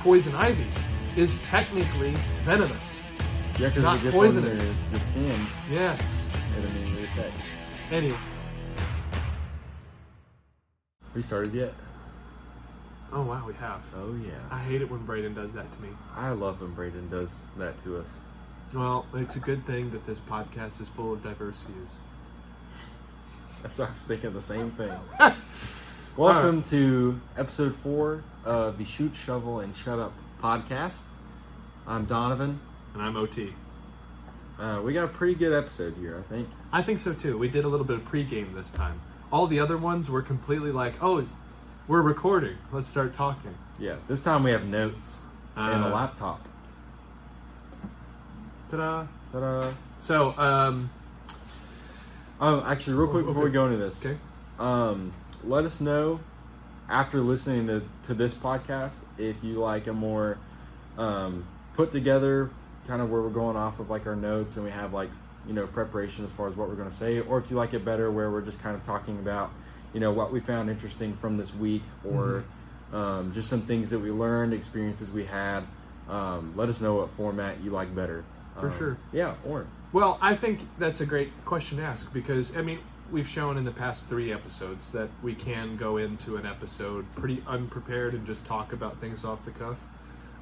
poison ivy is technically venomous. Yeah, because it gets poisonous. on your, your skin, Yes. it immediately affects. Anyway, We started yet? oh wow, we have. Oh yeah. I hate it when Braden does that to me. I love when Braden does that to us. Well, it's a good thing that this podcast is full of diverse views. That's why I was thinking the same thing. Welcome to episode four of the Shoot, Shovel, and Shut Up podcast. I'm Donevan. And I'm OT. Uh, we got a pretty good episode here, I think. I think so too. We did a little bit of pregame this time. All the other ones were completely like, oh, we're recording. Let's start talking. Yeah, this time we have notes and a Uh, laptop. Ta-da. Ta-da. So, um, Oh, actually, real quick Oh, before okay. we go into this, okay. um, let us know after listening to, to this podcast if you like a more um, put together kind of where we're going off of like our notes and we have like you know preparation as far as what we're going to say or if you like it better where we're just kind of talking about you know what we found interesting from this week or um, just some things that we learned experiences we had um, let us know what format you like better. For Um, sure. yeah or Well, I think that's a great question to ask because, I mean, we've shown in the past three episodes that we can go into an episode pretty unprepared and just talk about things off the cuff.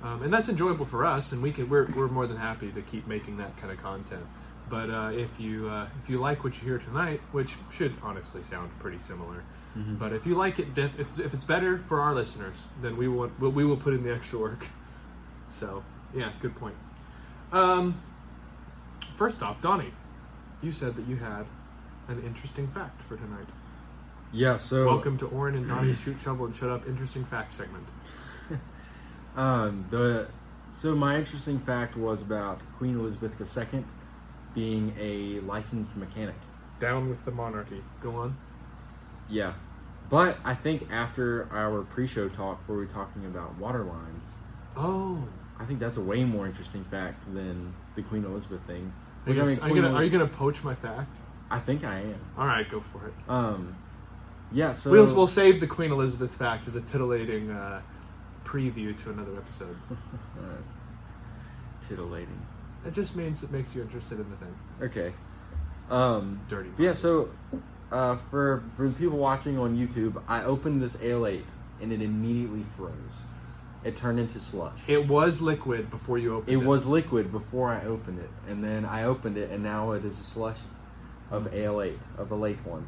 Um, and that's enjoyable for us, and we can, we're, we're more than happy to keep making that kind of content. But uh, if you uh, if you like what you hear tonight, which should honestly sound pretty similar, but if you like it, if it's, if it's better for our listeners, then we will we will put in the extra work. So yeah, good point. Um, First off, Donnie, you said that you had an interesting fact for tonight. yeah so Welcome to Oren and Donnie's Shoot Shovel and Shut Up Interesting Fact segment. Um, the so my interesting fact was about Queen Elizabeth II being a licensed mechanic. Down with the monarchy. Go on. Yeah, but I think after our pre-show talk, where we were talking about water lines, Oh. I think that's a way more interesting fact than the Queen Elizabeth thing. Are you, Which, I mean, are, you gonna, are you gonna poach my fact? I think I am. All right, go for it. Um, yeah. So we'll, we'll save the Queen Elizabeth fact as a titillating uh, preview to another episode. Alright. titillating. It just means it makes you interested in the thing. Okay. Um, Dirty. Yeah, so uh, for for the people watching on YouTube, I opened this ale eight and it immediately froze. It turned into slush. It was liquid before you opened It it. was liquid before I opened it, and then I opened it, and now it is a slush of ale eight of the late one.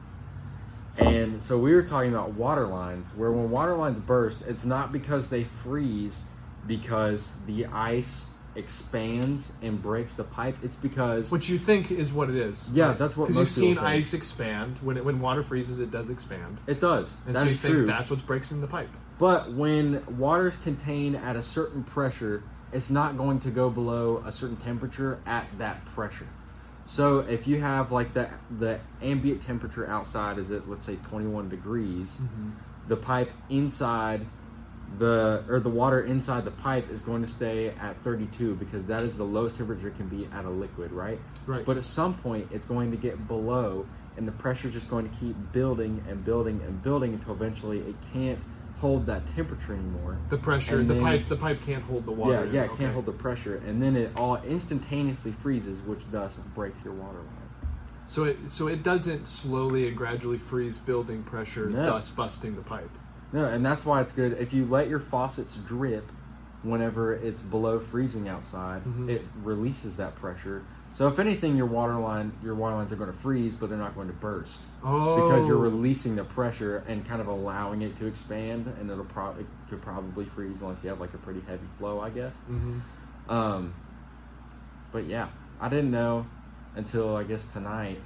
And so we were talking about water lines, where when water lines burst, it's not because they freeze, because the ice expands and breaks the pipe. It's because Which you think is what it is. Yeah, that's what Because you've seen think. ice expand. When it, when water freezes, it does expand. it does. And That so you think true. that's what's breaking the pipe. But when water's contained at a certain pressure, it's not going to go below a certain temperature at that pressure. So if you have like the the ambient temperature outside is at let's say 21 degrees, mm-hmm. the pipe inside the or the water inside the pipe is going to stay at 32 because that is the lowest temperature it can be at a liquid, right? Right. But at some point it's going to get below and the pressure is just going to keep building and building and building until eventually it can't hold that temperature anymore. The pressure, And the then- pipe, the pipe can't hold the water. yeah, yeah, it Okay. can't hold the pressure, and then it all instantaneously freezes, which thus breaks your water line. So it, so it doesn't slowly and gradually freeze, building pressure, No. thus busting the pipe. No, and that's why it's good if you let your faucets drip whenever it's below freezing outside. Mhm. It releases that pressure. So if anything, your water line, your water lines are going to freeze, but they're not going to burst Oh, because you're releasing the pressure and kind of allowing it to expand, and it'll probably could probably freeze unless you have like a pretty heavy flow, I guess. hmm Um, but yeah, I didn't know until I guess tonight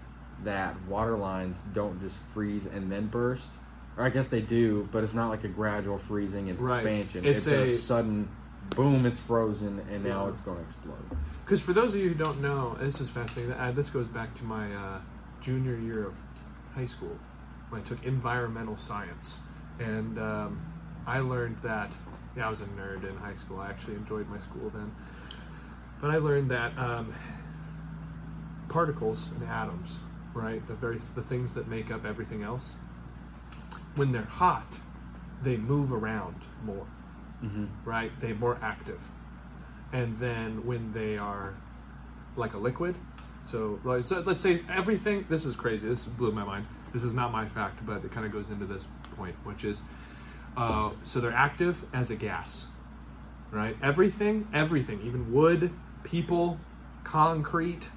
that water lines don't just freeze and then burst. Or I guess they do, but it's not like a gradual freezing and Right. expansion. It's It's, a, a- sudden boom, it's frozen, and now it's going to explode. Because for those of you who don't know, this is fascinating. Uh, this goes back to my uh, junior year of high school when I took environmental science, and um, I learned that. Yeah, I was a nerd in high school. I actually enjoyed my school then, but I learned that um, particles and atoms, right, the very the things that make up everything else, when they're hot, they move around more. Mm-hmm. right? They're more active. And then when they are like a liquid, so, like, so let's say everything, this is crazy, this blew my mind. This is not my fact, but it kind of goes into this point, which is uh, so they're active as a gas, right? Everything, everything, even wood, people, concrete,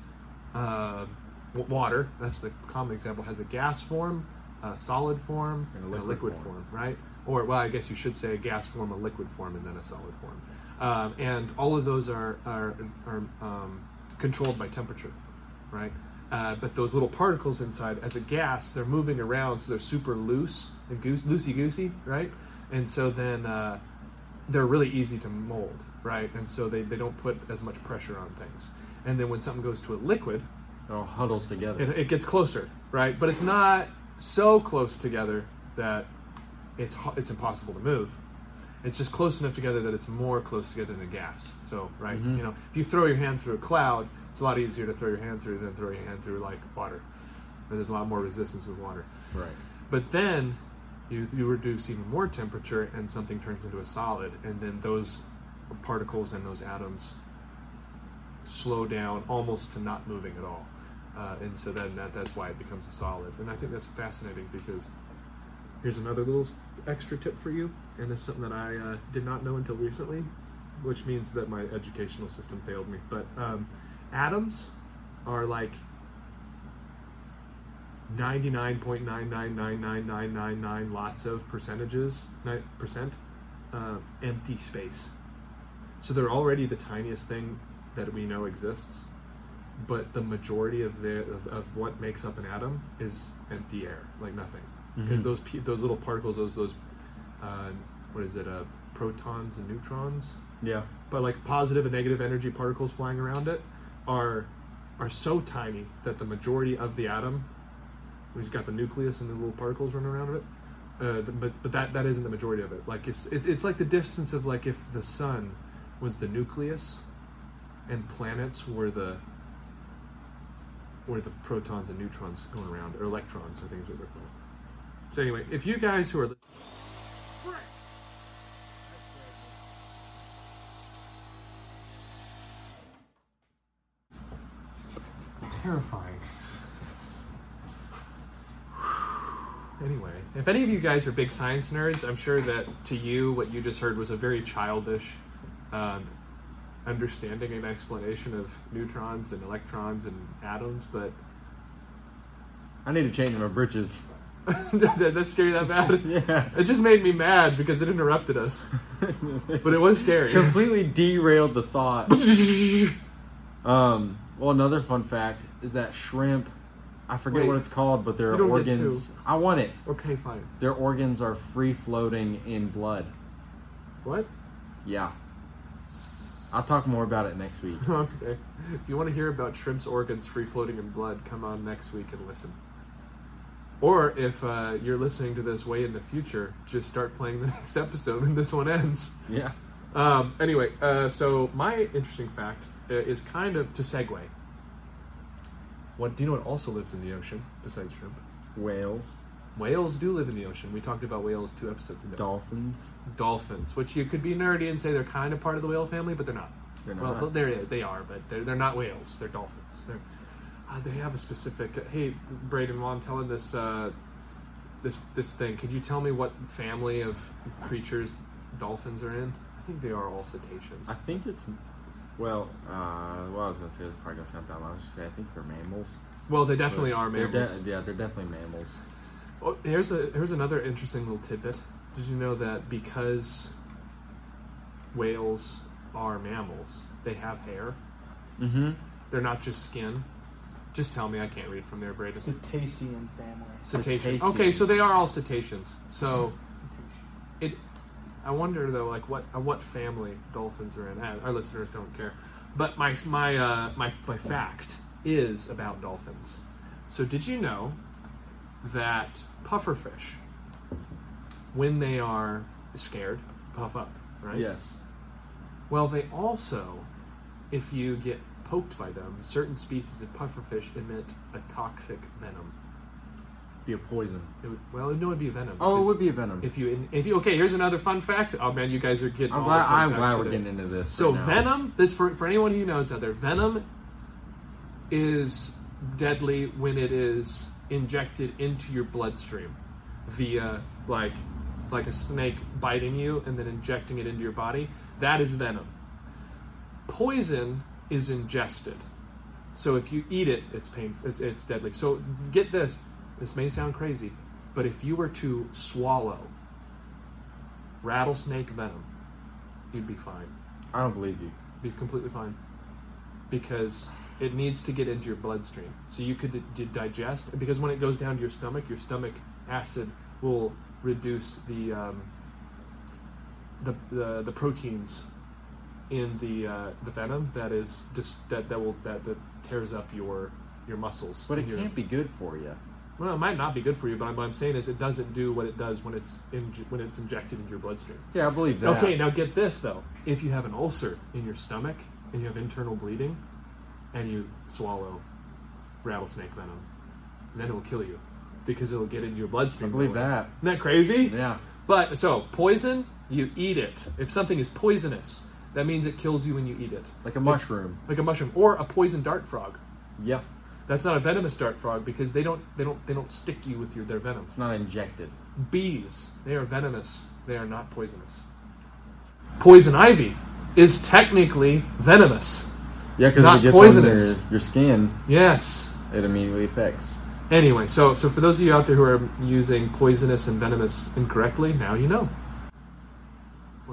uh, water, that's the common example, has a gas form, a solid form, And a and a liquid liquid form. form, right? Or, well, I guess you should say a gas form, a liquid form, and then a solid form. Um, and all of those are, are, are um, controlled by temperature, right? Uh, but those little particles inside, as a gas, they're moving around, so they're super loose and goose, loosey goosey, right? And so then uh, they're really easy to mold, right? And so they, they don't put as much pressure on things. And then when something goes to a liquid, It all huddles together. it, it gets closer, right? But it's not so close together that it's it's impossible to move. It's just close enough together that it's more close together than a gas. So, right, Mhm. you know, if you throw your hand through a cloud, it's a lot easier to throw your hand through than throw your hand through like water. Where there's a lot more resistance with water. right. But then you, you reduce even more temperature and something turns into a solid, and then those particles and those atoms slow down almost to not moving at all. Uh, and so then that, that's why it becomes a solid. And I think that's fascinating because here's another little extra tip for you, and it's something that I uh, did not know until recently, which means that my educational system failed me. But um, atoms are like 99.9999999 lots of percentages, percent, uh, empty space. So they're already the tiniest thing that we know exists, but the majority of the of, of what makes up an atom is empty air, like nothing. Because Mhm. those pe- those little particles, those those uh, what is it, uh, protons and neutrons, Yeah. but like positive and negative energy particles flying around it are are so tiny that the majority of the atom, we've got the nucleus and the little particles running around it. Uh, the, but but that that isn't the majority of it. Like it's, it's it's like the distance of like if the sun was the nucleus, and planets were the were the protons and neutrons going around, or electrons, I think is what they're called. So anyway, if you guys who are terrifying. Anyway, if any of you guys are big science nerds, I'm sure that to you, what you just heard was a very childish um, understanding and explanation of neutrons and electrons and atoms. But I need to change my britches. that, that scared you that bad? Yeah. It just made me mad because it interrupted us. But it was scary. completely derailed the thought. Um, well, another fun fact is that shrimp. I forget Wait. what it's called, but their You don't get organs. I want it. okay, fine. Their organs are free floating in blood. What? Yeah. I'll talk more about it next week. Okay. If you want to hear about shrimp's organs free floating in blood, come on next week and listen. Or if uh, you're listening to this way in the future, just start playing the next episode when this one ends. Yeah. Um, anyway, uh, so my interesting fact uh, is kind of to segue. What do you know? What also lives in the ocean besides shrimp? Whales, Whales do live in the ocean. We talked about whales two episodes ago. dolphins. Dolphins, which you could be nerdy and say they're kind of part of the whale family, but they're not. They're well, they're, they are, but they're, they're not whales. They're dolphins. They're, uh, they have a specific. hey, Braden, while I'm telling this uh, this this thing, could you tell me what family of creatures dolphins are in? I think they are all cetaceans. I think it's. Well, uh, what I was going to say is probably going to sound dumb. I was just say I think they're mammals. well, they definitely But are they're mammals. de- yeah, they're definitely mammals. Oh, here's a here's another interesting little tidbit. Did you know that because whales are mammals, they have hair. Mm-hmm. They're not just skin. Just tell me I can't read from there, Braden. Cetacean family. Cetacean. Cetacean. Okay, so they are all cetaceans. So Cetacean. it. I wonder though, like what uh, what family dolphins are in. Uh, Our listeners don't care, but my my uh, my my fact is about dolphins. So did you know that pufferfish, when they are scared, puff up, right? Yes. Well, they also, if you get poked by them, certain species of pufferfish emit a toxic venom. be a poison. It would, well, no, it would be a venom. Oh, it would be a venom. If you, if you, okay, here's another fun fact. Oh man, you guys are getting. I'm all glad. I'm glad we're today. getting into this. So right venom, this for for anyone who knows out there, venom is deadly when it is injected into your bloodstream via like like a snake biting you and then injecting it into your body. That is venom. Poison is ingested. So if you eat it, it's painful. It's, it's deadly. So get this. This may sound crazy, but if you were to swallow rattlesnake venom, you'd be fine I don't believe you. be completely fine because it needs to get into your bloodstream so you could d- digest because when it goes down to your stomach your stomach acid will reduce the um, the, the the proteins in the uh, the venom that is just that that will that, that tears up your your muscles But it your- can't be good for you. well it might not be good for you but what I'm saying is it doesn't do what it does when it's in, when it's injected into your bloodstream Yeah, I believe that. Okay, now get this though. If you have an ulcer in your stomach and you have internal bleeding and you swallow rattlesnake venom, then it will kill you because it'll get into your I bloodstream. believe that that. Isn't that crazy? Yeah. But so poison, you eat it. If something is poisonous, that means it kills you when you eat it. Like a mushroom. Like a mushroom or a poison dart frog. Yeah. That's not a venomous dart frog because they don't they don't they don't stick you with your their venom. It's not injected. Bees, they are venomous. They are not poisonous. Poison ivy is technically venomous. Yeah, because it gets poisonous. on your, your skin, Yes. it immediately affects. Anyway, so so for those of you out there who are using poisonous and venomous incorrectly, now you know.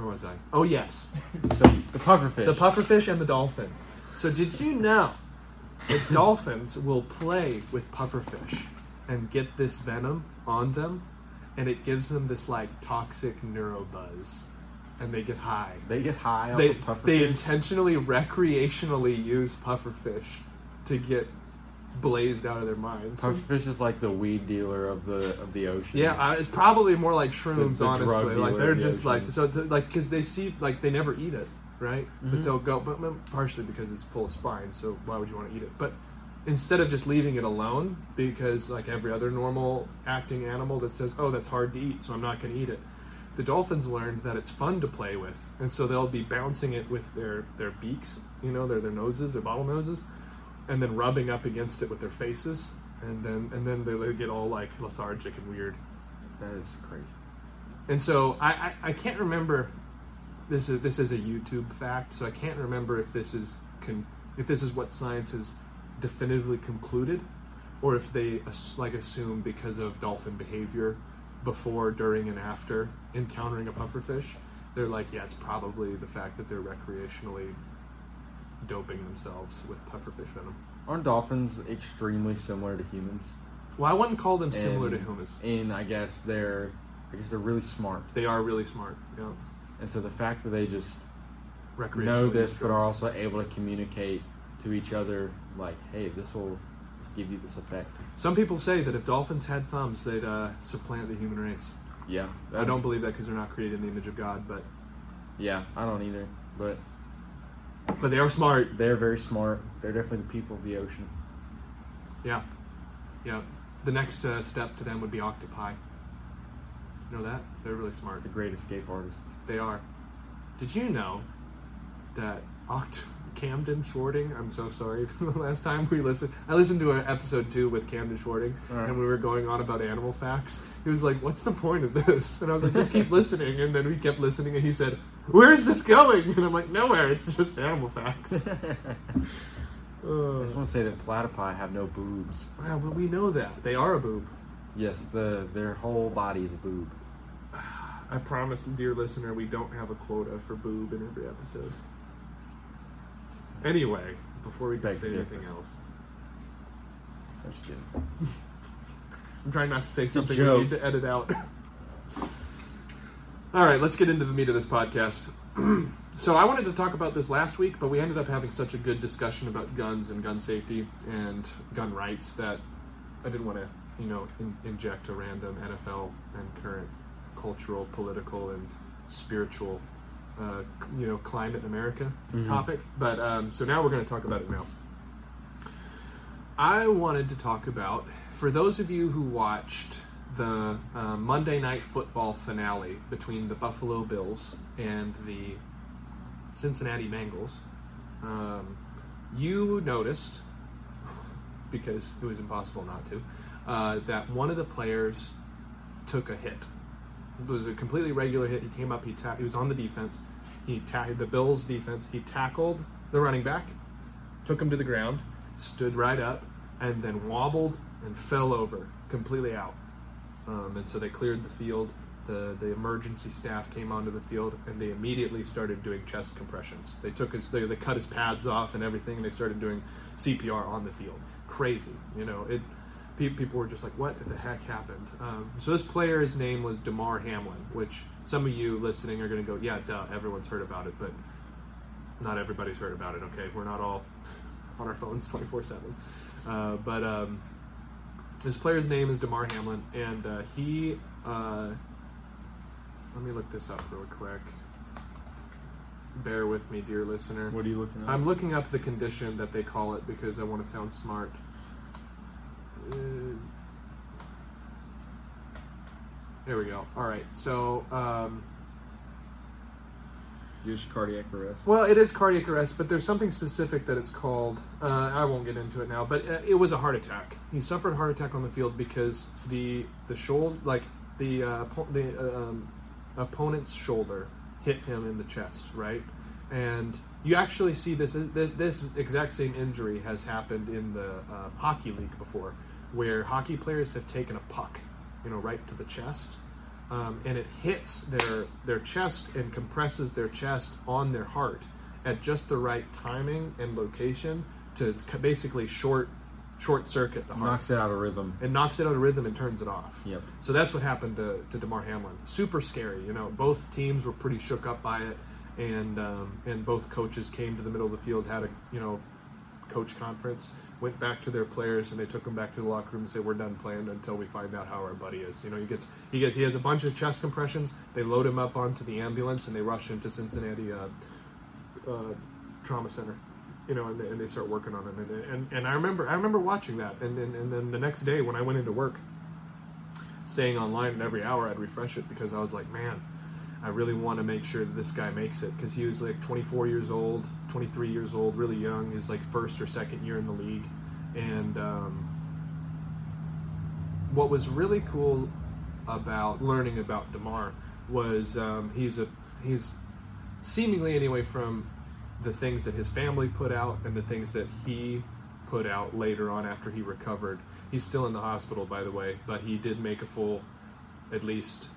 Where was I? Oh yes, The, the pufferfish. the pufferfish and the dolphin. So did you know that dolphins will play with pufferfish and get this venom on them, and it gives them this like toxic neurobuzz, and they get high. They get high off they of pufferfish. they intentionally recreationally use pufferfish to get blazed out of their minds. Pufferfish is like the weed dealer of the of the ocean. yeah, uh, it's probably more like shrooms, The- the honestly. Like they're the just like so, to, like because they see like they never eat it, right? But Mhm. they'll go, but but partially because it's full of spines. So why would you want to eat it? But instead of just leaving it alone, because like every other normal acting animal that says, "Oh, that's hard to eat, so I'm not going to eat it." The dolphins learned that it's fun to play with, and so they'll be bouncing it with their their beaks, you know, their their noses, their bottle noses, and then rubbing up against it with their faces, and then and then they get all like lethargic and weird. that is crazy. And so I, I, I can't remember. This is this is a YouTube fact, so I can't remember if this is con, if this is what science has definitively concluded, or if they like assume because of dolphin behavior before, during, and after encountering a pufferfish, they're like, yeah, it's probably the fact that they're recreationally doping themselves with pufferfish venom. Aren't dolphins extremely similar to humans? Well, I wouldn't call them similar to humans. And I guess they're I guess they're really smart. They are really smart. Know, And so the fact that they just know this but are also able to communicate to each other like, hey, this will give you this effect. Some people say that if dolphins had thumbs, they'd uh, supplant the human race. Yeah. I don't believe that because they're not created in the image of God, but Yeah, I don't either. But but they are smart. they're very smart. They're definitely the people of the ocean. Yeah, yeah. The next uh, step to them would be octopi. You know that? They're really smart. The great escape artists. They are. Did you know that Oct- Camden Schwarting? I'm so sorry. the last time we listened, I listened to an episode two with Camden Schwarting, Alright. and we were going on about animal facts. He was like, "What's the point of this?" And I was like, "Just keep listening." And then we kept listening, and he said, "Where's this going?" And I'm like, "Nowhere. It's just animal facts." I just Uh, want to say that platypi have no boobs. wow, but we know that they are a boob. Yes, the their whole body is a boob. I promise, dear listener, we don't have a quota for boob in every episode. Anyway, before we can Beg say to anything differ. else, I'm just kidding. I'm trying not to say something we joke. need to edit out. All right, let's get into the meat of this podcast. so I wanted to talk about this last week, but we ended up having such a good discussion about guns and gun safety and gun rights that I didn't want to, you know, in, inject a random NFL and current cultural, political, and spiritual, uh, you know, climate in America Mhm. topic. But um, so now we're going to talk about it now. I wanted to talk about for those of you who watched the uh, Monday Night Football finale between the Buffalo Bills and the Cincinnati Bengals. Um, you noticed, because it was impossible not to, uh, that one of the players took a hit. It was a completely regular hit. He came up. He ta- he was on the defense. He ta- the Bills defense. He tackled the running back, took him to the ground, stood right up, and then wobbled and fell over, completely out. Um, and so they cleared the field. The the emergency staff came onto the field, and they immediately started doing chest compressions. They took his they, they cut his pads off and everything. And they started doing CPR on the field. Crazy, you know it pe- people were just like, "What the heck happened?" Um, so this player's name was Damar Hamlin, which some of you listening are going to go, "Yeah, duh, everyone's heard about it," but not everybody's heard about it. Okay, we're not all on our phones twenty four seven. Uh, but um, this player's name is Damar Hamlin, and uh, he. Uh, let me look this up real quick. Bear with me, dear listener. What are you looking at? I'm looking up the condition that they call it because I want to sound smart. Uh, there we go. All right. So, um, Just cardiac arrest. well, it is cardiac arrest, but there's something specific that it's called. Uh, I won't get into it now, but uh, it was a heart attack. He suffered a heart attack on the field because the the shoulder, like the uh, the um, opponent's shoulder, hit him in the chest, right? And you actually see this this exact same injury has happened in the uh, hockey league before, where hockey players have taken a puck, you know, right to the chest, um, and it hits their their chest and compresses their chest on their heart at just the right timing and location to basically short short circuit the heart. Knocks it out of rhythm. It knocks it out of rhythm and turns it off. Yep. So that's what happened to, to Damar Hamlin. Super scary. You know, both teams were pretty shook up by it, and um, and both coaches came to the middle of the field, had a you know coach conference, went back to their players, and they took them back to the locker room and said, "We're done playing until we find out how our buddy is." You know, he gets he gets he has a bunch of chest compressions. They load him up onto the ambulance and they rush him to Cincinnati uh, uh, Trauma Center. You know, and they, and they start working on him. And, and and I remember I remember watching that. And, and and then the next day when I went into work, staying online, and every hour I'd refresh it because I was like, man. I really want to make sure that this guy makes it because he was like 24 years old, 23 years old, really young. His like first or second year in the league, and um, what was really cool about learning about Damar was um, he's a he's seemingly anyway from the things that his family put out and the things that he put out later on after he recovered. He's still in the hospital, by the way, but he did make a full, at least,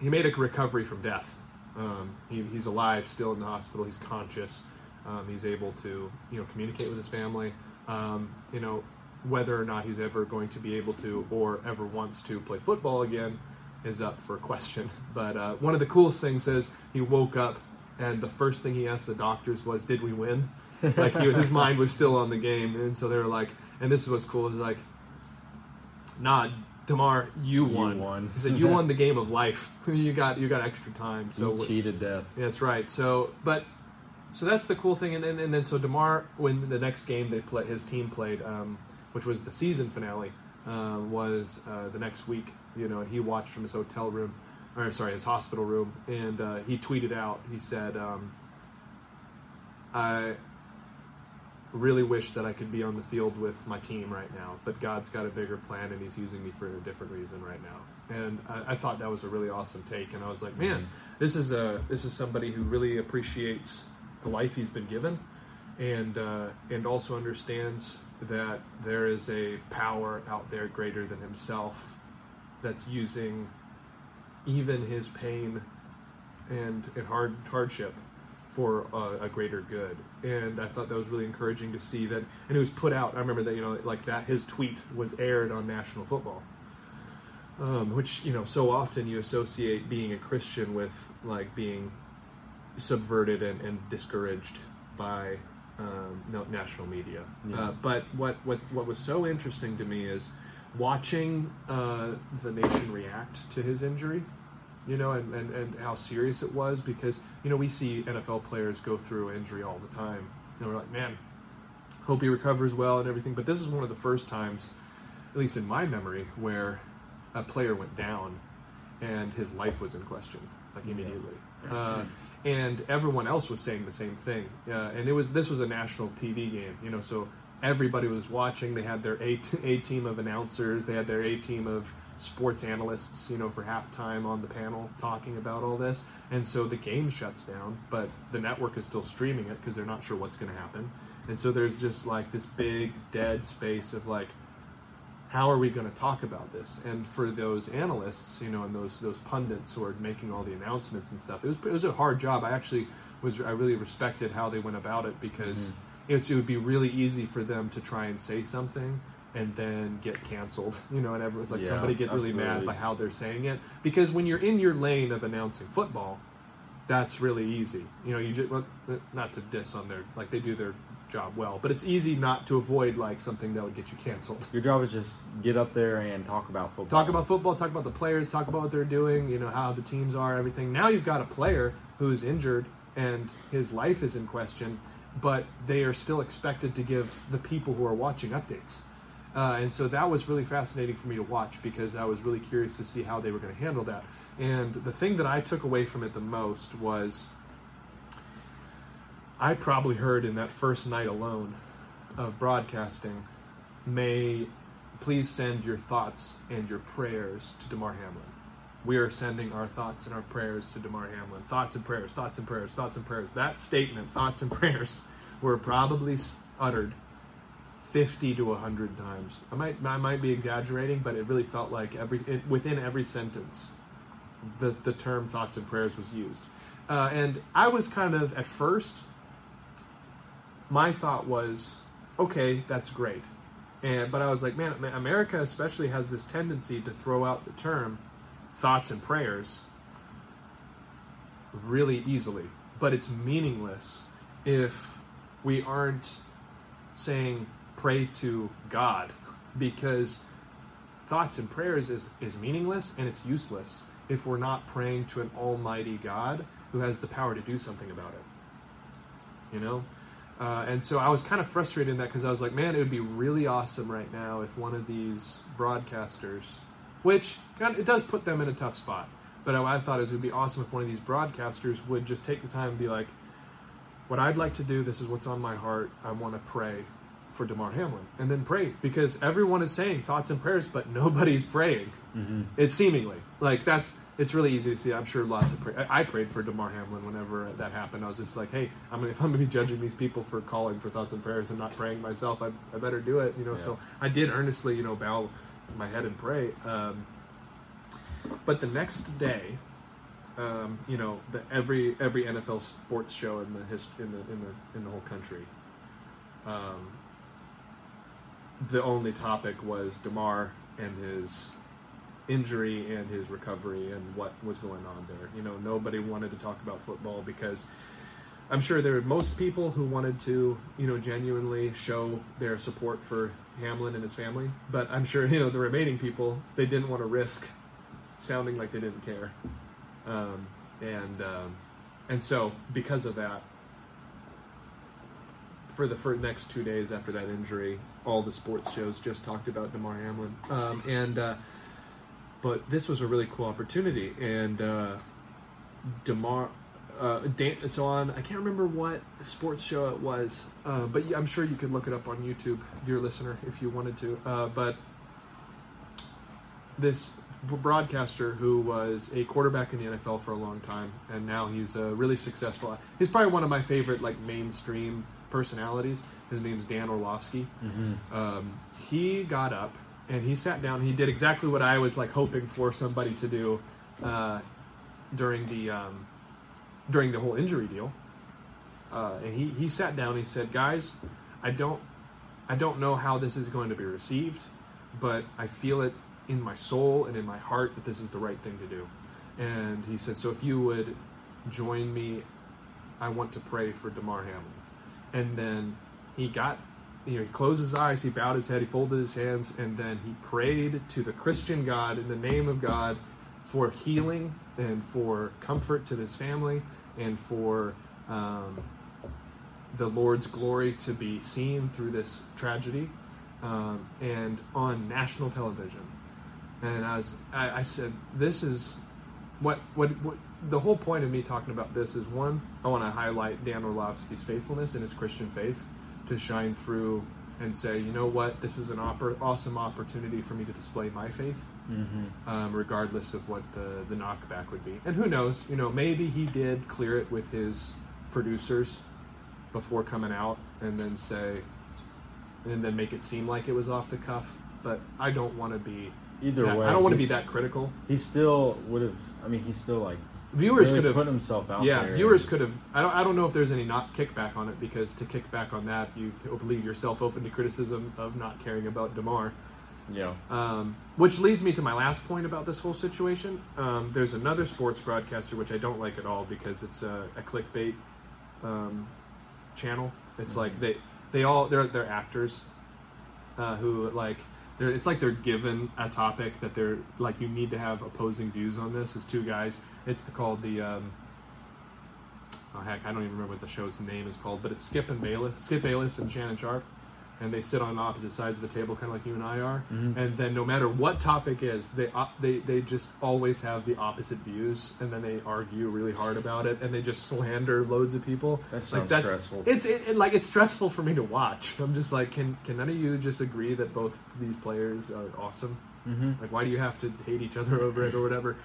he made a recovery from death. Um, he, he's alive, still in the hospital. He's conscious. Um, he's able to, you know, communicate with his family. Um, you know, whether or not he's ever going to be able to or ever wants to play football again is up for question. But uh, one of the coolest things is he woke up and the first thing he asked the doctors was, "Did we win?" like he, his mind was still on the game, and so they were like, and this is what's cool is like, nah, Damar, you won. You won. He said, "You won the game of life. you got you got extra time." So So cheated death. that's right. So, but so that's the cool thing, and then and then so Damar, when the next game they play, his team played, um, which was the season finale, uh, was uh, the next week. You know, and he watched from his hotel room, or sorry, his hospital room, and uh, he tweeted out. He said, um, "I." Really wish that I could be on the field with my team right now, but God's got a bigger plan and He's using me for a different reason right now. And I, I thought that was a really awesome take, and I was like, man, this is a this is somebody who really appreciates the life he's been given, and uh, and also understands that there is a power out there greater than himself that's using even his pain and and hard hardship for a, a greater good. And I thought that was really encouraging to see that. And it was put out. I remember that you know like that his tweet was aired on national football um, which you know so often you associate being a Christian with like being subverted and, and discouraged by um, no, national media. Yeah. Uh, but what, what what was so interesting to me is watching uh, the nation react to his injury. You know, and, and, and how serious it was because, you know, we see NFL players go through injury all the time. And we're like, man, Hope he recovers well and everything. But this is one of the first times, at least in my memory, where a player went down and his life was in question, like immediately. Uh, and everyone else was saying the same thing. Uh, and it was this was a national TV game, you know, so everybody was watching. They had their A, a team of announcers, they had their A team of sports analysts, you know, for halftime on the panel talking about all this. And so the game shuts down, but the network is still streaming it because they're not sure what's going to happen. And so there's just like this big dead space of like, how are we going to talk about this? And for those analysts, you know, and those those pundits who are making all the announcements and stuff, it was it was a hard job. I actually was I really respected how they went about it because Mm-hmm. it, it would be really easy for them to try and say something and then get canceled, you know, and everyone's like Yeah, somebody get really mad by how they're saying it because when you're in your lane of announcing football, that's really easy. You know, you just well, not to diss on their like they do their job well, but it's easy not to avoid like something that would get you canceled. Your job is just get up there and talk about football. Talk about football, talk about the players, talk about what they're doing, you know, how the teams are, everything. Now you've got a player who's injured and his life is in question, but they are still expected to give the people who are watching updates. Uh, and so that was really fascinating for me to watch because I was really curious to see how they were going to handle that. And the thing that I took away from it the most was I probably heard in that first night alone of broadcasting, may please send your thoughts and your prayers to Damar Hamlin. We are sending our thoughts and our prayers to Damar Hamlin. Thoughts and prayers, thoughts and prayers, thoughts and prayers. That statement, thoughts and prayers, were probably uttered 50 to 100 times. I might I might be exaggerating, but it really felt like every it, within every sentence the the term thoughts and prayers was used. Uh, and I was kind of at first my thought was, okay, that's great. And but I was like, man, man, America especially has this tendency to throw out the term thoughts and prayers really easily, but it's meaningless if we aren't saying pray to God because thoughts and prayers is, is meaningless and it's useless if we're not praying to an almighty God who has the power to do something about it. You know? Uh, and so I was kind of frustrated in that because I was like, man, it would be really awesome right now if one of these broadcasters, which kind of, it does put them in a tough spot, but I, I thought it would be awesome if one of these broadcasters would just take the time and be like, what I'd like to do, this is what's on my heart. I want to pray for Damar Hamlin. And then pray because everyone is saying thoughts and prayers, but nobody's praying. It's seemingly like that's it's really easy to see. I'm sure lots of pray- I, I prayed for Damar Hamlin whenever that happened. I was just like, hey, I'm gonna, if I'm gonna be judging these people for calling for thoughts and prayers and not praying myself, I, I better do it. You know, Yeah. so I did earnestly, you know, bow my head and pray. Um, but the next day, um, you know, the, every every NFL sports show in the hist- in the in the in the whole country, um, the only topic was Damar and his injury and his recovery and what was going on there. You know, nobody wanted to talk about football because I'm sure there were most people who wanted to, you know, genuinely show their support for Hamlin and his family, but I'm sure you know the remaining people they didn't want to risk sounding like they didn't care, um, and um, and so because of that, for the for next two days after that injury, all the sports shows just talked about Damar Hamlin, um, and uh, but this was a really cool opportunity, and uh, Damar. Uh, Dan, so on, I can't remember what sports show it was, uh, but I'm sure you could look it up on YouTube, dear listener, if you wanted to. Uh, but this broadcaster who was a quarterback in the NFL for a long time, and now he's really successful. He's probably one of my favorite like mainstream personalities. His name's Dan Orlovsky. Um, he got up and he sat down. He did exactly what I was like hoping for somebody to do uh, during the um, during the whole injury deal. Uh, and he, he sat down. He said, "Guys, I don't I don't know how this is going to be received, but I feel it in my soul and in my heart that this is the right thing to do." And he said, "So if you would join me, I want to pray for Damar Hamlin." And then he got you know, he closed his eyes, he bowed his head, he folded his hands, and then he prayed to the Christian God in the name of God for healing and for comfort to this family and for um, the Lord's glory to be seen through this tragedy, um, and on national television. And I was, I, I said, this is what, what, what, the whole point of me talking about this is one, I want to highlight Dan Orlovsky's faithfulness in his Christian faith to shine through and say, you know what, this is an oppor- awesome opportunity for me to display my faith, Mm-hmm. um, regardless of what the, the knockback would be. And who knows, you know, maybe he did clear it with his producers before coming out and then say, and then make it seem like it was off the cuff. But I don't want to be Either that- way, I don't want to be that critical. He still would have. I mean, he's still like Viewers really could have put himself out yeah, viewers could have. I don't. I don't know if there's any not kickback on it because to kick back on that, you leave yourself open to criticism of not caring about Damar. Yeah. Um, which leads me to my last point about this whole situation. Um, there's another sports broadcaster which I don't like at all because it's a, a clickbait um, channel. It's like they they all they're they're actors uh, who like they're it's like they're given a topic that they're like you need to have opposing views on this. As two guys, it's called the. Um, Oh heck, I don't even remember what the show's name is called, but it's Skip and Bayless, Skip Bayless and Shannon Sharpe, and they sit on opposite sides of the table, kind of like you and I are. Mhm. And then no matter what topic is, they they they just always have the opposite views, and then they argue really hard about it, and they just slander loads of people. That like that's stressful. it's it, it- like it's stressful for me to watch. I'm just like, can can none of you just agree that both these players are awesome? Mm-hmm. Like, why do you have to hate each other over it or whatever?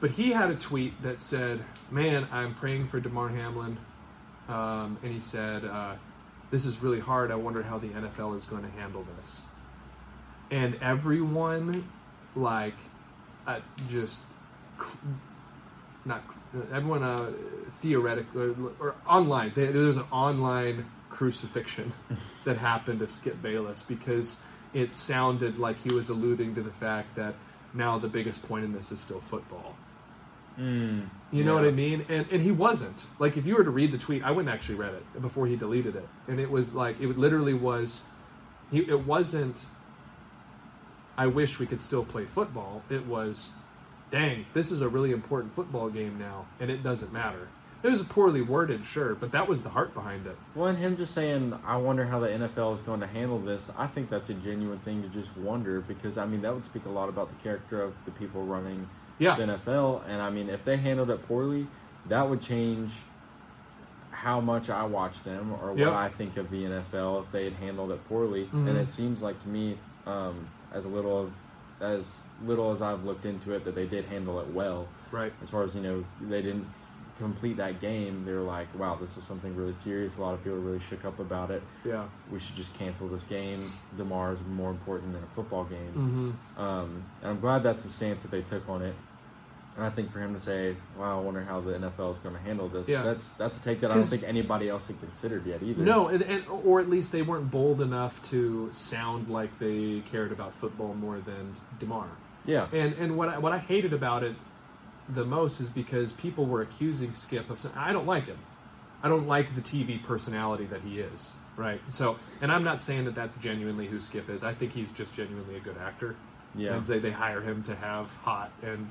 But he had a tweet that said, "Man, I'm praying for Damar Hamlin," um, and he said, uh, "This is really hard. I wonder how the NFL is going to handle this." And everyone, like, uh, just cr- not everyone, uh, theoretically or, or online. There- There's an online crucifixion that happened of Skip Bayless because it sounded like he was alluding to the fact that now the biggest point in this is still football. Mm. You know Yeah. what I mean? And and he wasn't. Like if you were to read the tweet, I wouldn't actually read it before he deleted it. And it was like it literally was he it wasn't I wish we could still play football. It was dang, this is a really important football game now and it doesn't matter. It was poorly worded, sure, but that was the heart behind it. Well, and him just saying, "I wonder how the NFL is going to handle this." I think that's a genuine thing to just wonder because I mean that would speak a lot about the character of the people running Yeah. the NFL, and I mean if they handled it poorly, that would change how much I watch them or what Yep. I think of the NFL if they had handled it poorly. Mhm. And it seems like to me, um, as a little of as little as I've looked into it, that they did handle it well. Right. As far as you know, they didn't complete that game. They were like, "Wow, this is something really serious." A lot of people really shook up about it. Yeah. We should just cancel this game. Damar is more important than a football game. Mhm. Um, and I'm glad that's the stance that they took on it. And I think for him to say, "Wow, I wonder how the NFL is going to handle this," Yeah. that's that's a take that I don't think anybody else had considered yet either. No, and, and or at least they weren't bold enough to sound like they cared about football more than Damar. Yeah. And and what I, what I hated about it the most is because people were accusing Skip of saying, I don't like him. I don't like the TV personality that he is. Right. So, and I'm not saying that that's genuinely who Skip is. I think he's just genuinely a good actor. Yeah. And they, they hire him to have hot and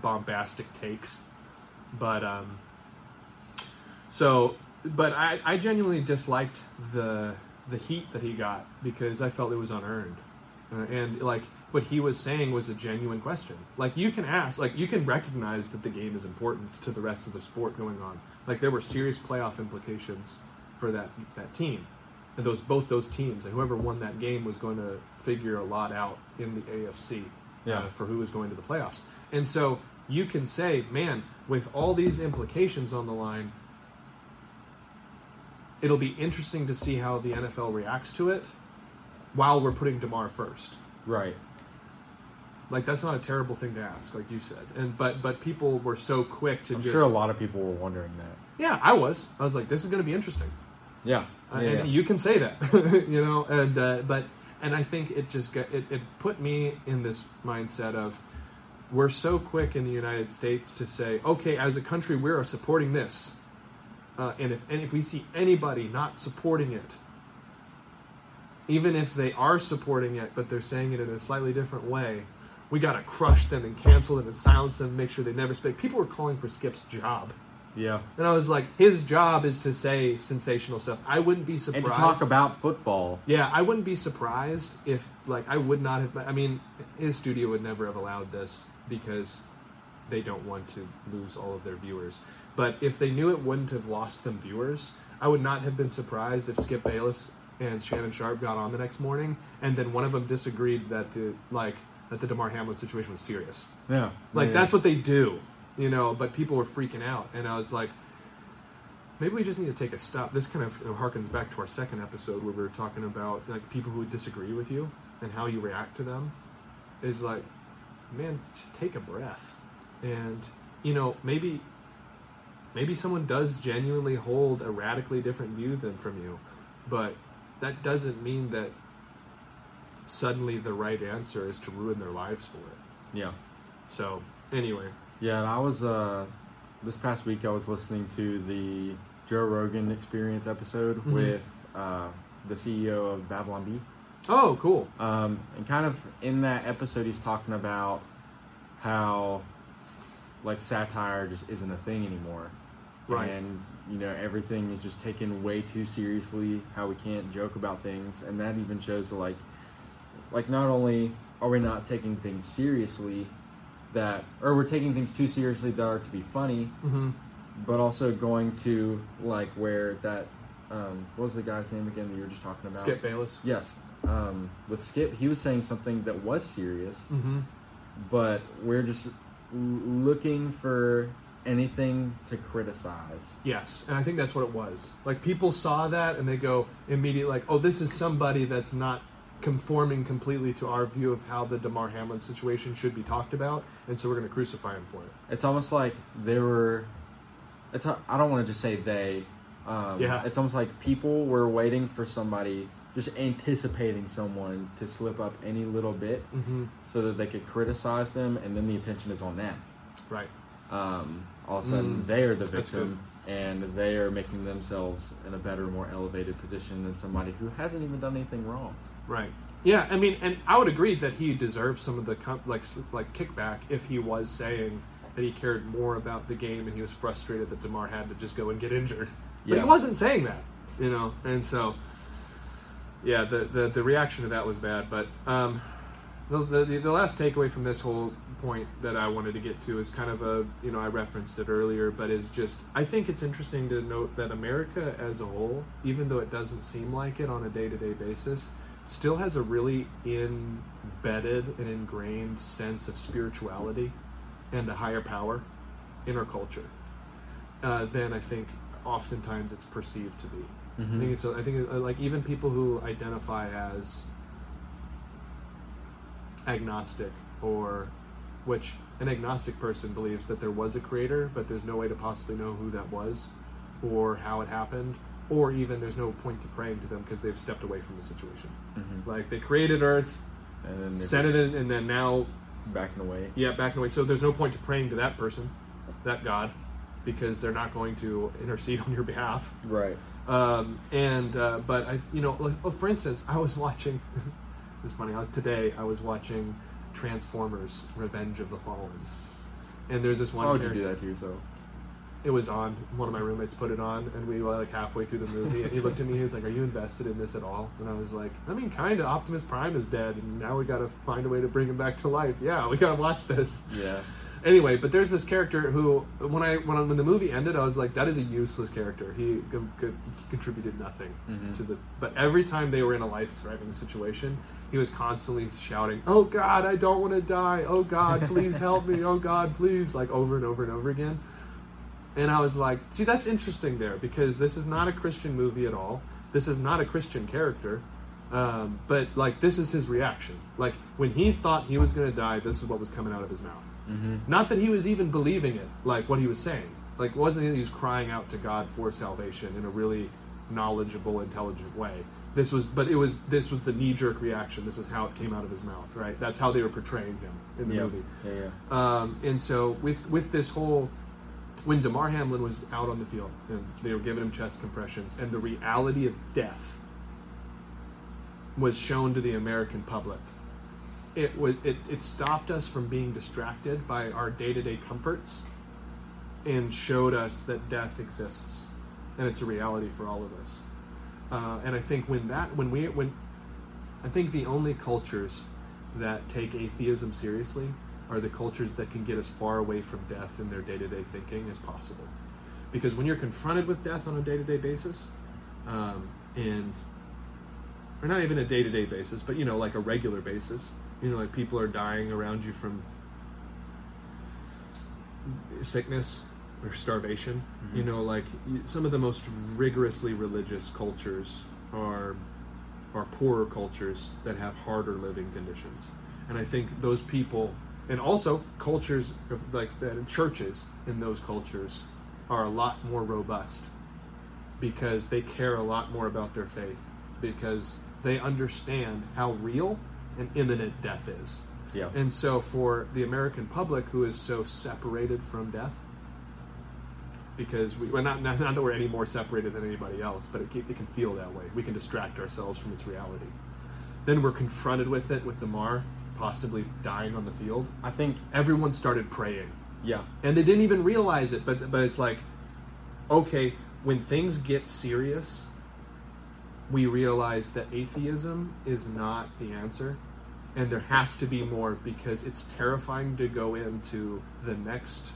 bombastic takes. But, um, so, but I, I genuinely disliked the, the heat that he got because I felt it was unearned. Uh, and like what he was saying was a genuine question. Like you can ask, like you can recognize that the game is important to the rest of the sport going on. Like there were serious playoff implications for that that team, and those both those teams, and whoever won that game was going to figure a lot out in the AFC Yeah. uh, for who was going to the playoffs. And so you can say, man, with all these implications on the line, it'll be interesting to see how the NFL reacts to it while we're putting Damar first. Right. Like that's not a terrible thing to ask, like you said. And but but people were so quick to I'm just sure a lot of people were wondering that. yeah, I was. I was like, this is going to be interesting. Yeah. Uh, Yeah, and yeah. you can say that, you know. And uh, but and I think it just got, it, it put me in this mindset of we're so quick in the United States to say, okay, as a country, we are supporting this, uh, and if and if we see anybody not supporting it, even if they are supporting it, but they're saying it in a slightly different way, we got to crush them and cancel them and silence them, and make sure they never speak. People were calling for Skip's job Yeah. And I was like, his job is to say sensational stuff. I wouldn't be And surprised. to talk about football. yeah, I wouldn't be surprised if, like, I would not have. I mean, his studio would never have allowed this because they don't want to lose all of their viewers. But if they knew it wouldn't have lost them viewers, I would not have been surprised if Skip Bayless and Shannon Sharpe got on the next morning, and then one of them disagreed that the like that the Damar Hamlin situation was serious. Yeah. Like Yeah. that's what they do, you know. But people were freaking out, and I was like, maybe we just need to take a stop. This kind of you know, harkens back to our second episode where we were talking about like people who disagree with you and how you react to them. Is like, man, just take a breath, and you know maybe maybe someone does genuinely hold a radically different view than from you, but that doesn't mean that suddenly the right answer is to ruin their lives for it. Yeah. So anyway, Yeah, and I was uh this past week I was listening to the Joe Rogan Experience episode Mhm. with uh, the CEO of Babylon Bee. oh cool, Um, and kind of in that episode, he's talking about how like satire just isn't a thing anymore. Right. And you know everything is just taken way too seriously. How we can't joke about things, and that even shows like, like not only are we not taking things seriously, that or we're taking things too seriously that are to be funny, hmm but also going to like where that um, what was the guy's name again that you were just talking about? Skip Bayless. Yes. Um, with Skip, he was saying something that was serious, hmm but we're just l- looking for anything to criticize. Yes, and I think that's what it was. Like people saw that and they go immediately like, "Oh, this is somebody that's not conforming completely to our view of how the Damar Hamlin situation should be talked about, and so we're going to crucify him for it." It's almost like they were. It's I don't want to just say they. Um, Yeah. It's almost like people were waiting for somebody, just anticipating someone to slip up any little bit, hmm so that they could criticize them, and then the attention is on them. Right. um, all of a sudden Mm, they are the victim and they are making themselves in a better, more elevated position than somebody who hasn't even done anything wrong. Right. Yeah, I mean, and I would agree that he deserves some of the like like kickback if he was saying that he cared more about the game and he was frustrated that Damar had to just go and get injured. But Yeah. he wasn't saying that, you know. And so, yeah, the the, the reaction to that was bad. But um, the, the the last takeaway from this whole point that I wanted to get to is kind of a you know I referenced it earlier, but is just I think it's interesting to note that America as a whole, even though it doesn't seem like it on a day to day basis, still has a really embedded and ingrained sense of spirituality and a higher power in our culture uh, than I think oftentimes it's perceived to be. I think it's I think like even people who identify as agnostic or which an agnostic person believes that there was a creator but there's no way to possibly know who that was or how it happened or even there's no point to praying to them because they've stepped away from the situation Mm-hmm. like they created earth And then they're it in and then now backing away. yeah backing away so there's no point to praying to that person that god because they're not going to intercede on your behalf Right. um, and uh, but I, you know, like, well, for instance, I was watching. it's funny. I was today. I was watching Transformers: Revenge of the Fallen, and there's this one. Why would you do that to yourself? It was on. One of my roommates put it on, and we were like halfway through the movie, and he looked at me. He was like, "Are you invested in this at all?" And I was like, "I mean, kind of. Optimus Prime is dead, and now we got to find a way to bring him back to life. Yeah, we got to watch this." Yeah. anyway, but there's this character who, when I when, I, when the movie ended, I was like, that is a useless character. He, co- co- contributed nothing Mhm. to the. But every time they were in a life threatening situation, he was constantly shouting, "Oh God, I don't want to die! Oh God, please help me! Oh God, please!" Like over and over and over again. And I was like, see, that's interesting there because this is not a Christian movie at all. This is not a Christian character. Um, but like, this is his reaction. Like when he thought he was going to die, this is what was coming out of his mouth. Mm-hmm. Not that he was even believing it, like what he was saying. Like, it wasn't that he was crying out to God for salvation in a really knowledgeable, intelligent way. This was, but it was this was the knee jerk reaction. This is how it came out of his mouth, right? That's how they were portraying him in the Yeah. movie. Yeah. Yeah. Um, and so with with this whole, when Damar Hamlin was out on the field and they were giving him chest compressions, and the reality of death was shown to the American public, it was it, it stopped us from being distracted by our day to day comforts, and showed us that death exists and it's a reality for all of us. Uh, and I think when that when we when I think the only cultures that take atheism seriously are the cultures that can get as far away from death in their day-to-day thinking as possible. Because when you're confronted with death on a day-to-day basis, um, and or not even a day-to-day basis, but you know, like a regular basis, you know, like people are dying around you from sickness or starvation. You know, like some of the most rigorously religious cultures are are poorer cultures that have harder living conditions, and I think those people, and also cultures like that churches in those cultures are a lot more robust because they care a lot more about their faith because they understand how real and imminent death is. Yeah. And so, for the American public who is so separated from death, because we, well, not, not, not that we're any more separated than anybody else, but it, can- it can feel that way. We can distract ourselves from its reality. Then we're confronted with it, with Damar possibly dying on the field. I think Everyone started praying yeah. and they didn't even realize it but but it's like okay when things get serious we realize that atheism is not the answer and there has to be more because it's terrifying to go into the next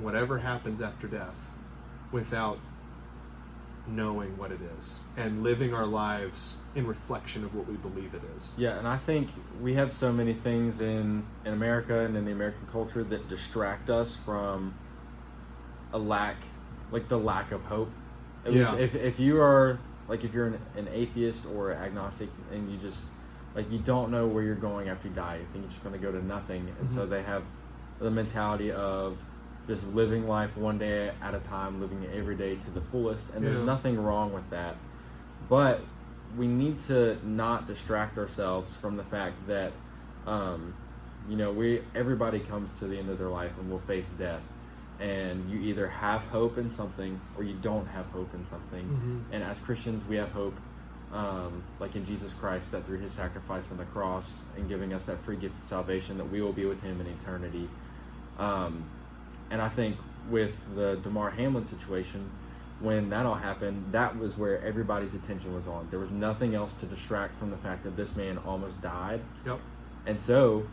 whatever happens after death without knowing what it is and living our lives in reflection of what we believe it is Yeah, and I think we have so many things in in America and in the American culture that distract us from a lack, like the lack of hope. At least Yeah. if if you are like if you're an, an atheist or agnostic and you just like you don't know where you're going after you die, you think you're just going to go to nothing, and so Mhm. they have the mentality of just living life one day at a time, living it every day to the fullest, and Yeah. there's nothing wrong with that. But we need to not distract ourselves from the fact that, um, you know, we everybody comes to the end of their life and will face death, and you either have hope in something or you don't have hope in something. Mhm. And as Christians, we have hope, um, like in Jesus Christ, that through His sacrifice on the cross and giving us that free gift of salvation, that we will be with Him in eternity. Um, and I think with the Damar Hamlin situation, when that all happened, that was where everybody's attention was on. There was nothing else to distract from the fact that this man almost died, yep and so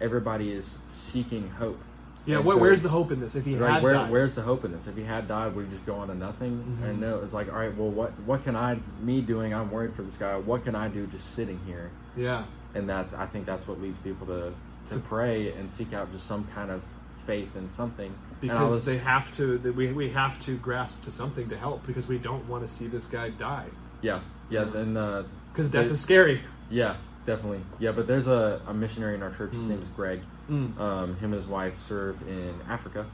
everybody is seeking hope. yeah where, so- where's the hope in this if he Right, had where, died? where's the hope in this? If he had died, would he just go on to nothing? Mhm. And no, it's like, all right, well, what what can I, me doing? I'm worried for this guy. What can I do just sitting here? yeah And that I think that's what leads people to To- pray and seek out just some kind of faith in something. Because was- they have to we, we have to grasp to something to help because we don't want to see this guy die yeah, yeah. Then uh, because death They- is scary yeah, definitely, yeah. But there's a, a missionary in our church. His Mm. name is Greg. mm. Um, him and his wife serve in Africa.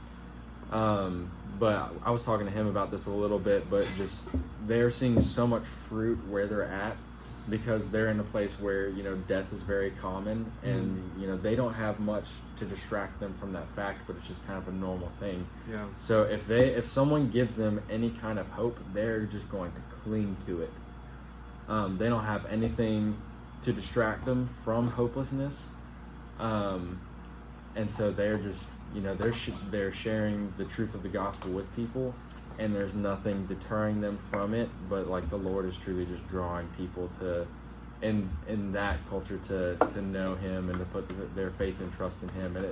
Um, but I was talking to him about this a little bit, but just they're seeing so much fruit where they're at because they're in a place where you know death is very common, and you know they don't have much to distract them from that fact, but it's just kind of a normal thing. yeah So if they if someone gives them any kind of hope, they're just going to cling to it. Um, they don't have anything to distract them from hopelessness, um, and so they're just you know they're sh- they're sharing the truth of the gospel with people, and there's nothing deterring them from it. But like the Lord is truly just drawing people to. In, in that culture to, to know him and to put their faith and trust in him and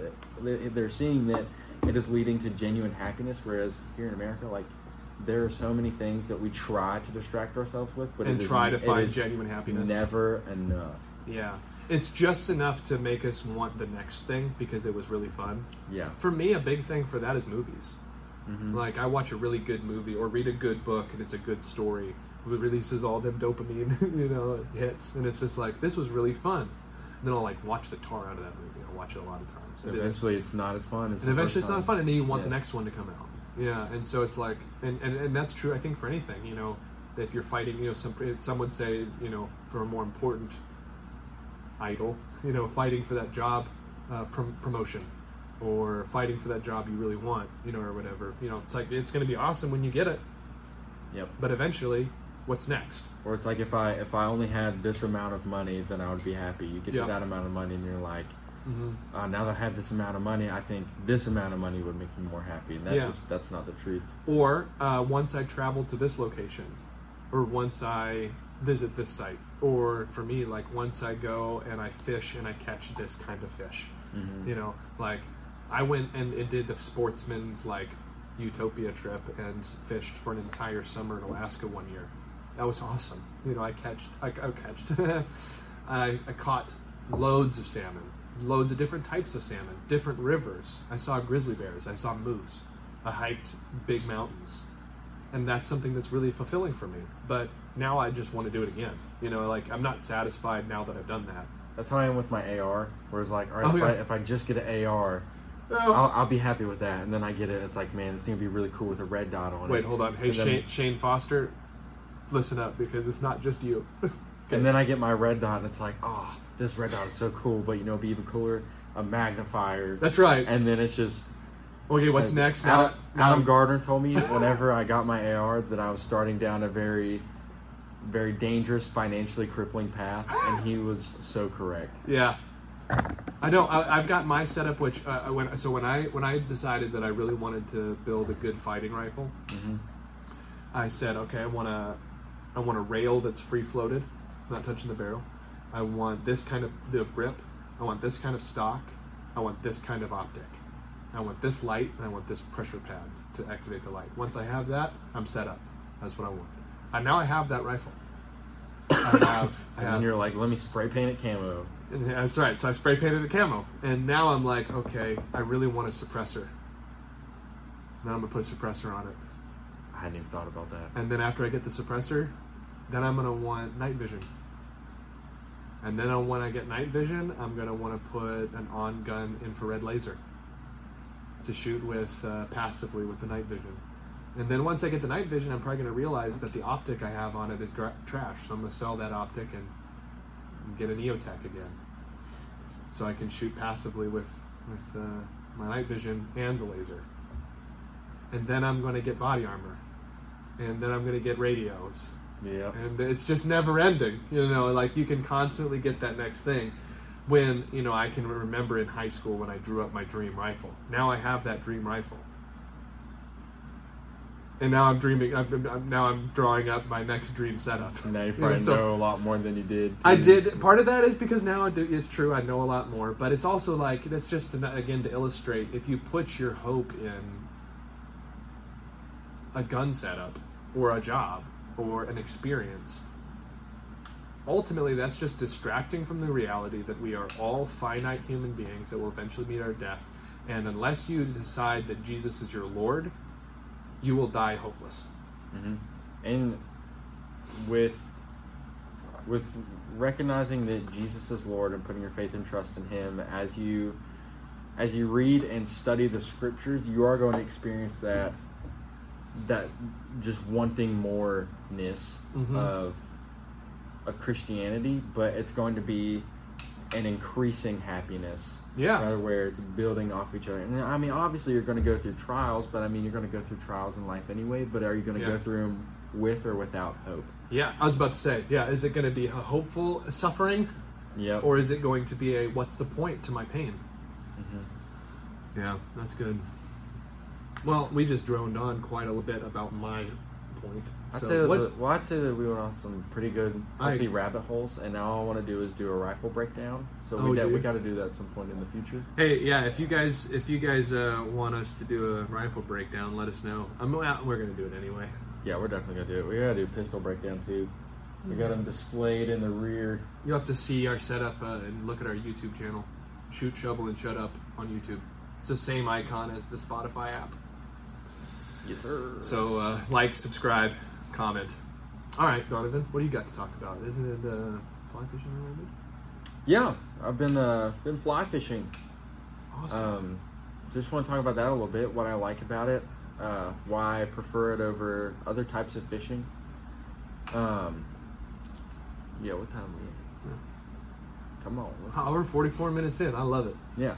it, they're seeing that it is leading to genuine happiness. Whereas here in America, like there are so many things that we try to distract ourselves with, but and it is- try to find genuine happiness Never enough. yeah it's just enough to make us want the next thing because it was really fun Yeah. for me a big thing for that is movies hmm like i watch a really good movie or read a good book and it's a good story it releases all them dopamine you know hits and it's just like this was really fun. And then i'll like watch the tar out of that movie. I'll watch it a lot of times. And eventually, it's not as fun. As and eventually it's not fun and then you want Yeah. the next one to come out. Yeah and so it's like and, and, and that's true i think for anything you know that if you're fighting you know some some would say you know for a more important idol you know fighting for that job uh, prom- promotion or fighting for that job you really want you know or whatever you know it's like it's going to be awesome when you get it Yep. but eventually what's next Or it's like if I if I only had this amount of money, then I would be happy. You get to that amount of money, and you're like, hmm uh, now that I have this amount of money, I think this amount of money would make me more happy, and that's Yeah. just that's not the truth. Or uh, once I travel to this location, or once I visit this site, or for me, like once I go and I fish and I catch this kind of fish. Mhm. You know, like I went and it did the sportsman's like utopia trip and fished for an entire summer in Alaska one year. That was awesome. You know, I catched, I, I catched, I, I caught loads of salmon, loads of different types of salmon, different rivers. I saw grizzly bears, I saw moose, I hiked big mountains, and that's something that's really fulfilling for me. But now I just want to do it again. You know, like I'm not satisfied now that I've done that. That's how I am with my AR. Where it's like, all right, Oh, if, yeah. I, if I just get an AR, Oh. I'll, I'll be happy with that. And then I get it, it's like, man, this thing would be really cool with a red dot on it. Wait, hold on. Hey, And then- Shane, Shane Foster, listen up because it's not just you. And then I get my red dot, and it's like, oh, this red dot is so cool. But you know, be even cooler, a magnifier. That's right. And then it's just. okay, what's like, next? Adam, Now- Adam Gardner told me whenever I got my AR that I was starting down a very, very dangerous, financially crippling path, and he was so correct. Yeah, I know. I, I've got my setup, which uh, when so when I when I decided that I really wanted to build a good fighting rifle, hmm I said, okay, I want a I want a rail that's free floated, not touching the barrel. I want this kind of the grip. I want this kind of stock. I want this kind of optic. I want this light, and I want this pressure pad to activate the light. Once I have that, I'm set up. That's what I want. And now I have that rifle. I have. I And have then you're like, let me spray paint it camo. That's right. So I spray painted a camo, and now I'm like, okay, I really want a suppressor. Now I'm gonna put a suppressor on it, I hadn't even thought about that. and then after I get the suppressor, then I'm gonna want night vision. And then when I get night vision, I'm gonna want to put an on-gun infrared laser to shoot with uh, passively with the night vision. And then once I get the night vision, I'm probably gonna realize that the optic I have on it is trash. So I'm gonna sell that optic and get an EOTech again, so I can shoot passively with with uh, my night vision and the laser. And then I'm going to get body armor, and then I'm going to get radios, Yeah. and it's just never ending. You know, like you can constantly get that next thing. When you know, I can remember in high school when I drew up my dream rifle. Now I have that dream rifle, and now I'm dreaming. I'm, I'm, now I'm drawing up my next dream setup. Now you probably know, so- know a lot more than you did. I did. Part of that is because now I do, it's true. I know a lot more, but it's also like that's just to, again to illustrate. If you put your hope in a gun setup or a job or an experience, ultimately that's just distracting from the reality that we are all finite human beings that will eventually meet our death. And unless you decide that Jesus is your Lord, you will die hopeless. hmm And with with recognizing that Jesus is Lord and putting your faith and trust in Him, as you as you read and study the Scriptures, you are going to experience that that just wanting more-ness Mhm. of of Christianity, but it's going to be an increasing happiness. Yeah. Rather where it's building off each other. And I mean, obviously you're going to go through trials, but I mean, you're going to go through trials in life anyway. But are you going to Yeah. go through them with or without hope? Yeah, I was about to say, yeah, is it going to be a hopeful suffering Yep. or is it going to be a what's the point to my pain? Mhm. Yeah, that's good. Well, we just droned on quite a little bit about my point. I'd So say that what- the- well, I'd say that we went on some pretty good I- rabbit holes, and now all I want to do is do a rifle breakdown. So Oh, we got, we got to do that at some point in the future. Hey, yeah, if you guys if you guys uh, want us to do a rifle breakdown, let us know. I'm well, we're gonna do it anyway. Yeah, we're definitely gonna do it. We gotta do a pistol breakdown too. We got them displayed in the rear. You'll have to see our setup uh, and look at our YouTube channel. Shoot, shovel, and shut up on YouTube. It's the same icon as the Spotify app. Yes, sir. So uh, like, subscribe, comment. All right, Donevan, what do you got to talk about? Isn't it uh, fly fishing related? yeah, I've been uh, been fly fishing. Awesome. Um, just want to talk about that a little bit. What I like about it, uh, why I prefer it over other types of fishing. Um, yeah, what time are we? Yeah. Come on. let's- Hour 44 minutes in. I love it. Yeah.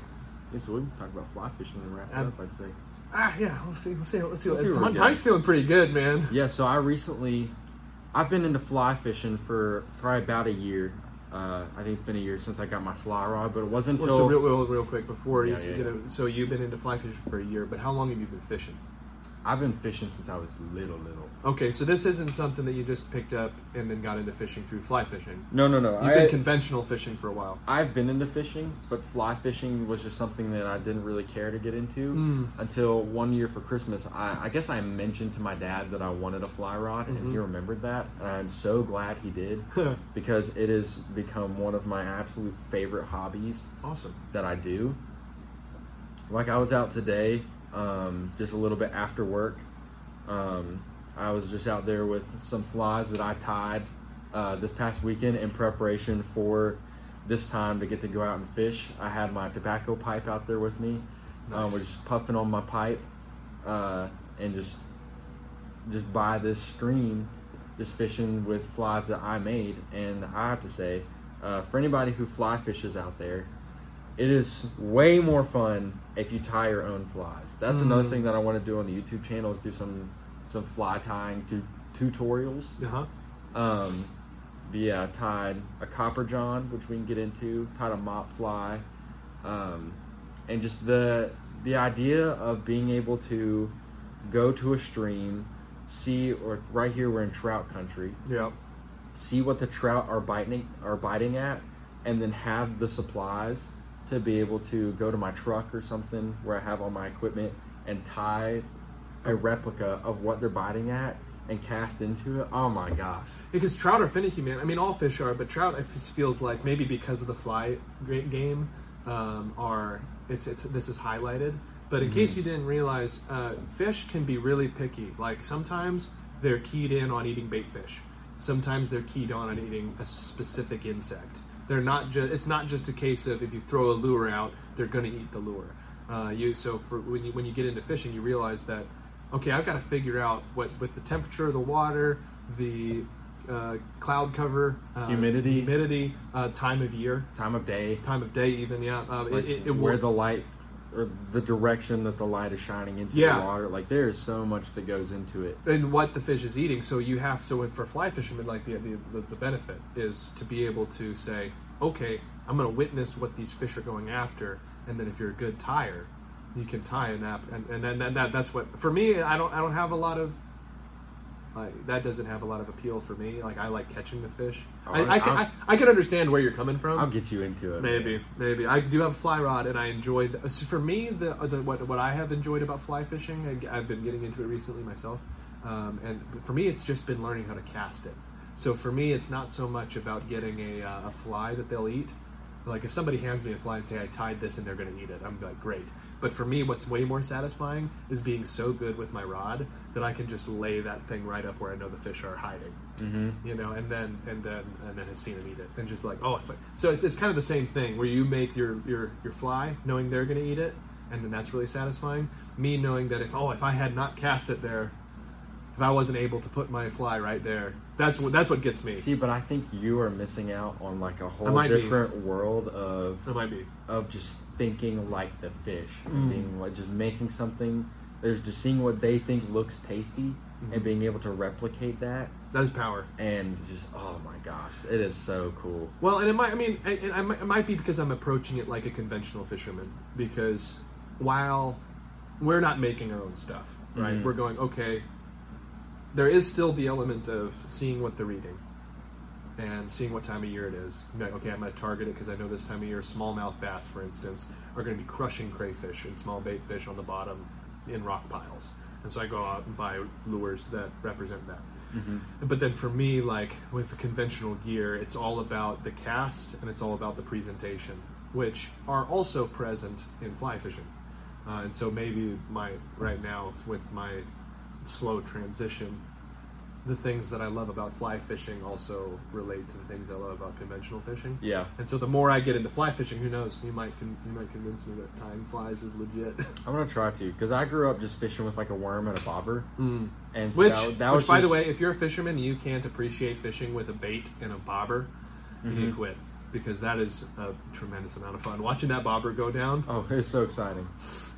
Yeah, so we can talk about fly fishing and wrap it up. I'd say. Ah, yeah. We'll see. We'll see. We'll see. We'll see Tom, feeling pretty good, man. Yeah, so I recently, I've been into fly fishing for probably about a year. Uh, I think it's been a year since I got my fly rod, but it wasn't Well, until so real, real, real quick before Yeah, you, yeah, you know, so you've been into fly fishing for a year, but how long have you been fishing? I've been fishing since I was little, little. Okay, so this isn't something that you just picked up and then got into fishing through fly fishing. No, no, no. You've I, been conventional fishing for a while. I've been into fishing, but fly fishing was just something that I didn't really care to get into Mm. until one year for Christmas. I, I guess I mentioned to my dad that I wanted a fly rod, and Mhm. he remembered that, and I'm so glad he did because it has become one of my absolute favorite hobbies awesome. that I do. Like I was out today, um, just a little bit after work. Um, I was just out there with some flies that I tied uh, this past weekend in preparation for this time to get to go out and fish. I had my tobacco pipe out there with me. Um, Nice. we're just puffing on my pipe uh, and just just by this stream, just fishing with flies that I made. And I have to say, uh, for anybody who fly fishes out there, it is way more fun if you tie your own flies. That's another Mm. thing that I want to do on the YouTube channel is do some some fly tying tu- tutorials. Uh huh. Um, yeah, tied a copper john, which we can get into. Tied a mop fly, um, and just the the idea of being able to go to a stream, see or right here we're in trout country, Yeah. see what the trout are biting are biting at, and then have the supplies to be able to go to my truck or something where I have all my equipment and tie a replica of what they're biting at and cast into it. Oh my gosh. Because trout are finicky, man. I mean, all fish are, but trout it feels like maybe because of the fly ga- game, um, are it's it's this is highlighted. But in case you didn't realize, uh, fish can be really picky. Like sometimes they're keyed in on eating bait fish. Sometimes they're keyed on on eating a specific insect. They're not just. It's not just a case of if you throw a lure out, they're going to eat the lure. Uh, you so for when you when you get into fishing, you realize that okay, I've got to figure out what with the temperature of the water, the uh, cloud cover, uh, Humidity. humidity, uh, time of year, Time of day, time of day, even yeah. Uh, like it, it, it where will- the light or the direction that the light is shining into Yeah. the water. Like there is so much that goes into it. and what the fish is eating. So you have to, for fly fishermen, like the, the the the benefit is to be able to say, okay, I'm going to witness what these fish are going after, and then if you're a good tire, you can tie an app, and and then that, that that's what for me. I don't I don't have a lot of. Like, that doesn't have a lot of appeal for me. Like I like catching the fish. Oh, I, I, can, I, I'll- can understand where you're coming from. I'll get you into it. Maybe, maybe. I do have a fly rod, and I enjoyed. For me, the, the what what I have enjoyed about fly fishing, I, I've been getting into it recently myself, um, and for me, it's just been learning how to cast it. So for me, it's not so much about getting a, uh, a fly that they'll eat. Like if somebody hands me a fly and say I tied this and they're going to eat it, I'm like great. But for me, what's way more satisfying is being so good with my rod that I can just lay that thing right up where I know the fish are hiding. Hmm you know, and then and then and then has seen him eat it, and just like, oh, if I, so it's, it's kind of the same thing where you make your your your fly knowing they're going to eat it, and then that's really satisfying. Me knowing that if oh if I had not cast it there, if I wasn't able to put my fly right there, that's what that's what gets me. See, but I think you are missing out on like a whole might be. different world of It might be. of just thinking like the fish, Mm. being like just making something. There's just seeing what they think looks tasty Mhm. and being able to replicate that, That's power. and just oh my gosh, it is so cool. Well, and it might. I mean, it, it, might- it might be because I'm approaching it like a conventional fisherman. Because while we're not making our own stuff, right? Mhm. We're going okay. There is still the element of seeing what they're eating and seeing what time of year it is. Like, okay, I'm going to target it because I know this time of year, smallmouth bass, for instance, are going to be crushing crayfish and small bait fish on the bottom in rock piles. And so I go out and buy lures that represent that. But then for me, like with the conventional gear, it's all about the cast and it's all about the presentation, which are also present in fly fishing. Uh, and so maybe my right now with my slow transition, the things that I love about fly fishing also relate to the things I love about conventional fishing. Yeah, And so the more I get into fly fishing, who knows? You might con- you might convince me that tying flies is legit. I'm gonna try to because I grew up just fishing with like a worm and a bobber, Mm. and so Which, that, that which was by the way, if you're a fisherman, you can't appreciate fishing with a bait and a bobber. You need to Mhm. quit. Because that is a tremendous amount of fun. Watching that bobber go down. Oh, it's so exciting.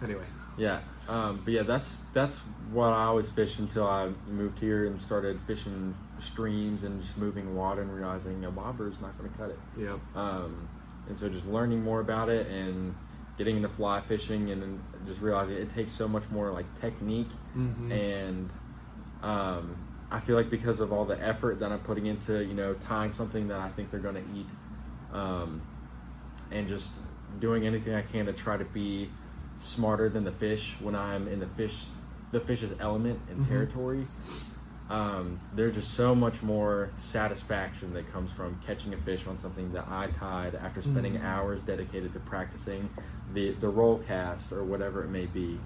Anyway, Yeah, um, but yeah, that's that's what I always fish until I moved here and started fishing streams and just moving water and realizing a bobber is not going to cut it. yeah, Um, and so just learning more about it and getting into fly fishing and just realizing it takes so much more like technique Mhm. and um, I feel like because of all the effort that I'm putting into you know tying something that I think they're going to eat um, and just doing anything I can to try to be smarter than the fish when I'm in the fish the fish's element and Mhm. territory um, there's just so much more satisfaction that comes from catching a fish on something that I tied after spending Mhm. hours dedicated to practicing the the roll cast or whatever it may be.